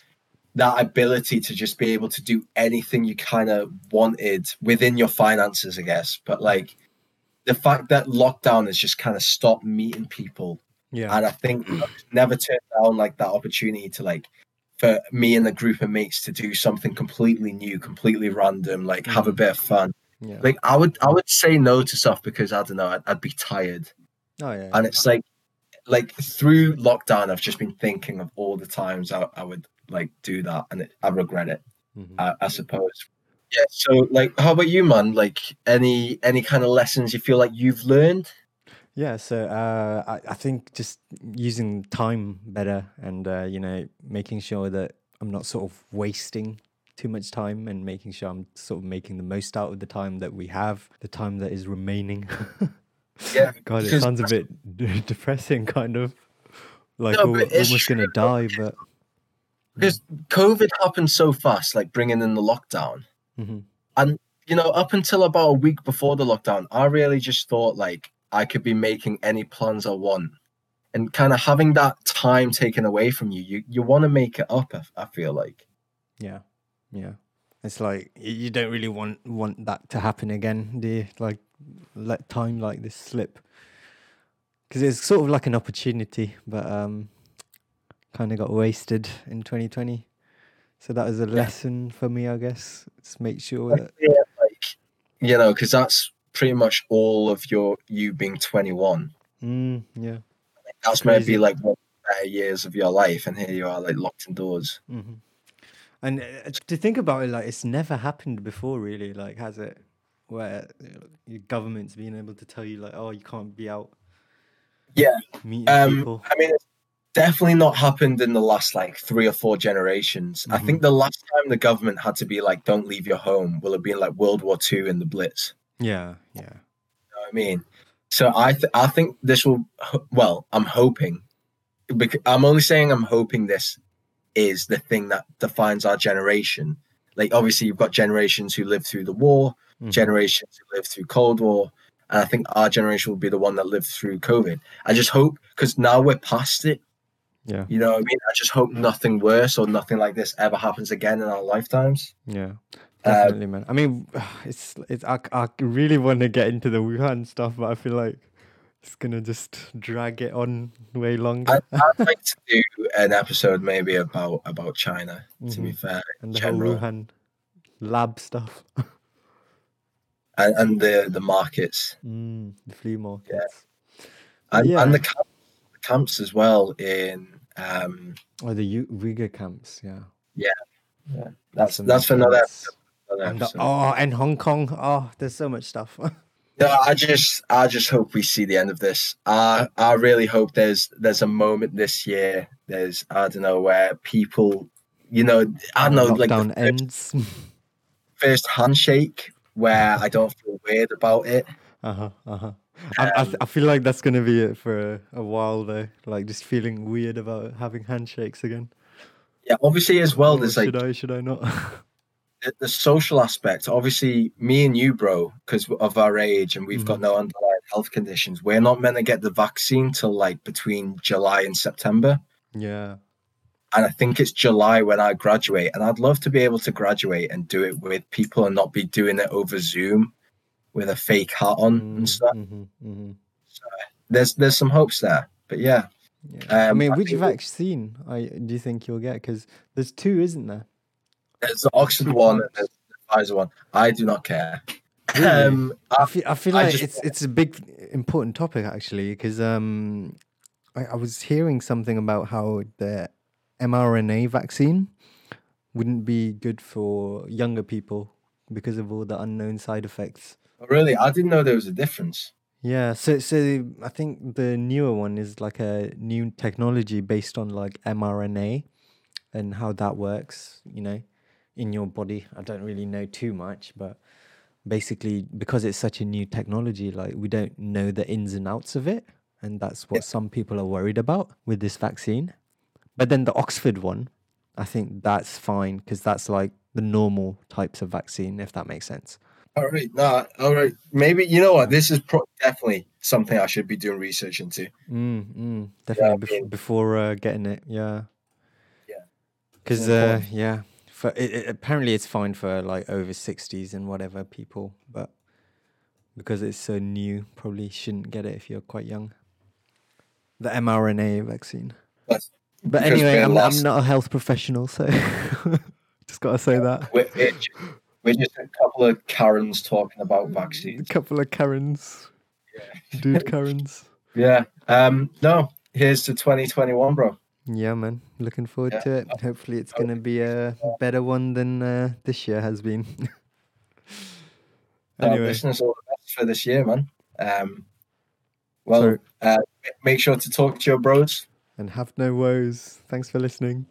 S1: that ability to just be able to do anything you kind of wanted within your finances, I guess. But like the fact that lockdown has just kind of stopped meeting people
S2: Yeah.
S1: and I think I've never turned down like that opportunity to like for me and a group of mates to do something completely new, completely random, like have a bit of fun.
S2: yeah.
S1: Like I would, I would say no to stuff because I don't know, I'd, I'd be tired,
S2: oh yeah.
S1: and it's like, like through lockdown, I've just been thinking of all the times I, I would like do that, and it, I regret it.
S2: Mhm.
S1: I, I suppose. Yeah. So, like, how about you, man? Like, any any kind of lessons you feel like you've learned?
S2: Yeah, so uh, I, I think just using time better and, uh, you know, making sure that I'm not sort of wasting too much time and making sure I'm sort of making the most out of the time that we have, the time that is remaining.
S1: Yeah,
S2: God, it sounds a bit depressing, kind of. Like
S1: No,
S2: we're almost going to die, but.
S1: Because COVID happened so fast, like bringing in the lockdown.
S2: Mhm.
S1: And, you know, up until about a week before the lockdown, I really just thought like I could be making any plans I want. And kind of having that time taken away from you, you, you want to make it up, I, I feel like.
S2: Yeah, yeah. It's like you don't really want want that to happen again, do you? Like let time like this slip because it's sort of like an opportunity, but um, kind of got wasted in 2020. So that was a lesson for me, I guess. Just make sure that
S1: Yeah, like, you know, because that's pretty much all of your you being 21.
S2: mm, yeah.
S1: That's
S2: Crazy.
S1: maybe like one of the better years of your life. And here you are, like locked indoors.
S2: hmm And uh, to think about it, like it's never happened before, really. Like, has it? Where your government's being able to tell you, like, oh, you can't be out
S1: Yeah.
S2: meeting
S1: Um,
S2: people.
S1: I mean, it's definitely not happened in the last like three or four generations. I think the last time the government had to be like, "Don't leave your home," will have been like World War Two and the Blitz.
S2: Yeah, yeah.
S1: You know what I mean? So I th- I think this will. Well, I'm hoping. Because I'm only saying I'm hoping this is the thing that defines our generation. Like obviously, you've got generations who lived through the war,
S2: Mhm.
S1: generations who lived through Cold War, and I think our generation will be the one that lived through COVID. I just hope because now we're past it.
S2: Yeah,
S1: You know what I mean? I just hope nothing worse or nothing like this ever happens again in our lifetimes.
S2: yeah.
S1: Uh,
S2: Definitely, man. I mean, it's it's. I, I really want to get into the Wuhan stuff, but I feel like it's gonna just drag it on way longer.
S1: I, I'd like to do an episode maybe about about China. To be
S2: Mhm.
S1: fair,
S2: and the
S1: general.
S2: whole Wuhan lab stuff.
S1: and, and the the markets
S2: mm, the flea markets.
S1: and,
S2: Yeah.
S1: and the camp, camps as well. In um,
S2: Or the U- Uyghur camps, yeah.
S1: that's
S2: Some
S1: that's for another
S2: influence. And the- oh, and Hong Kong. Oh, there's so much stuff.
S1: No, I just I just hope we see the end of this. I I really hope there's there's a moment this year. There's I don't know where people you know, I don't know, like the
S2: lockdown
S1: first,
S2: ends.
S1: first handshake where I don't feel weird about it.
S2: uh huh. Uh huh. I, I, th- I feel like that's gonna be it for a, a while though. Like just feeling weird about having handshakes again.
S1: Yeah, obviously as well. There's like
S2: should I? Should I not?
S1: the, the social aspect. Obviously, me and you, bro, because of our age and we've got
S2: Mhm.
S1: no underlying health conditions, we're not meant to get the vaccine till like between July and September.
S2: yeah.
S1: And I think it's July when I graduate. And I'd love to be able to graduate and do it with people and not be doing it over Zoom with a fake hat on and stuff.
S2: Mm-hmm, mm-hmm.
S1: There's there's some hopes there. But yeah,
S2: Yeah. I
S1: Um,
S2: mean, which vaccine I do you think you'll get? Because there's two, isn't there?
S1: there's the Oxford one and there's the Pfizer one. I do not care.
S2: Really?
S1: Um,
S2: I
S1: I,
S2: feel, I feel
S1: I
S2: like
S1: just-
S2: it's it's a big important topic actually because um I, I was hearing something about how the mRNA vaccine wouldn't be good for younger people because of all the unknown side effects.
S1: Oh, really, I didn't know there was a difference.
S2: Yeah, so so I think the newer one is like a new technology based on like mRNA and how that works, you know, in your body. I don't really know too much, but basically because it's such a new technology, like we don't know the ins and outs of it, and that's what some people are worried about with this vaccine. But then the Oxford one, I think that's fine because that's like the normal types of vaccine, if that makes sense.
S1: All right, no, all right. Maybe you know what? This is pro- definitely something I should be doing research into.
S2: Mm, mm, definitely
S1: mean-
S2: before uh, getting it, yeah.
S1: Yeah.
S2: Because uh, yeah, for it, it, apparently it's fine for like over sixties and whatever people, but because it's so new, probably shouldn't get it if you're quite young. The mRNA vaccine.
S1: That's
S2: But anyway, I'm, I'm not a health professional, so just gotta say that.
S1: We're, we're ju- we're just a couple of Karens talking about vaccines.
S2: A couple of Karens, dude Karens.
S1: Yeah. Um. No. Here's to 2021, bro.
S2: Yeah, man. Looking forward
S1: Yeah.
S2: to it. Hopefully, it's gonna be a better one than uh, this year has been.
S1: Our
S2: anyway,
S1: listeners, all the best for this year, man. Um. Well, uh, make sure to talk to your bros.
S2: and have no woes. Thanks for listening.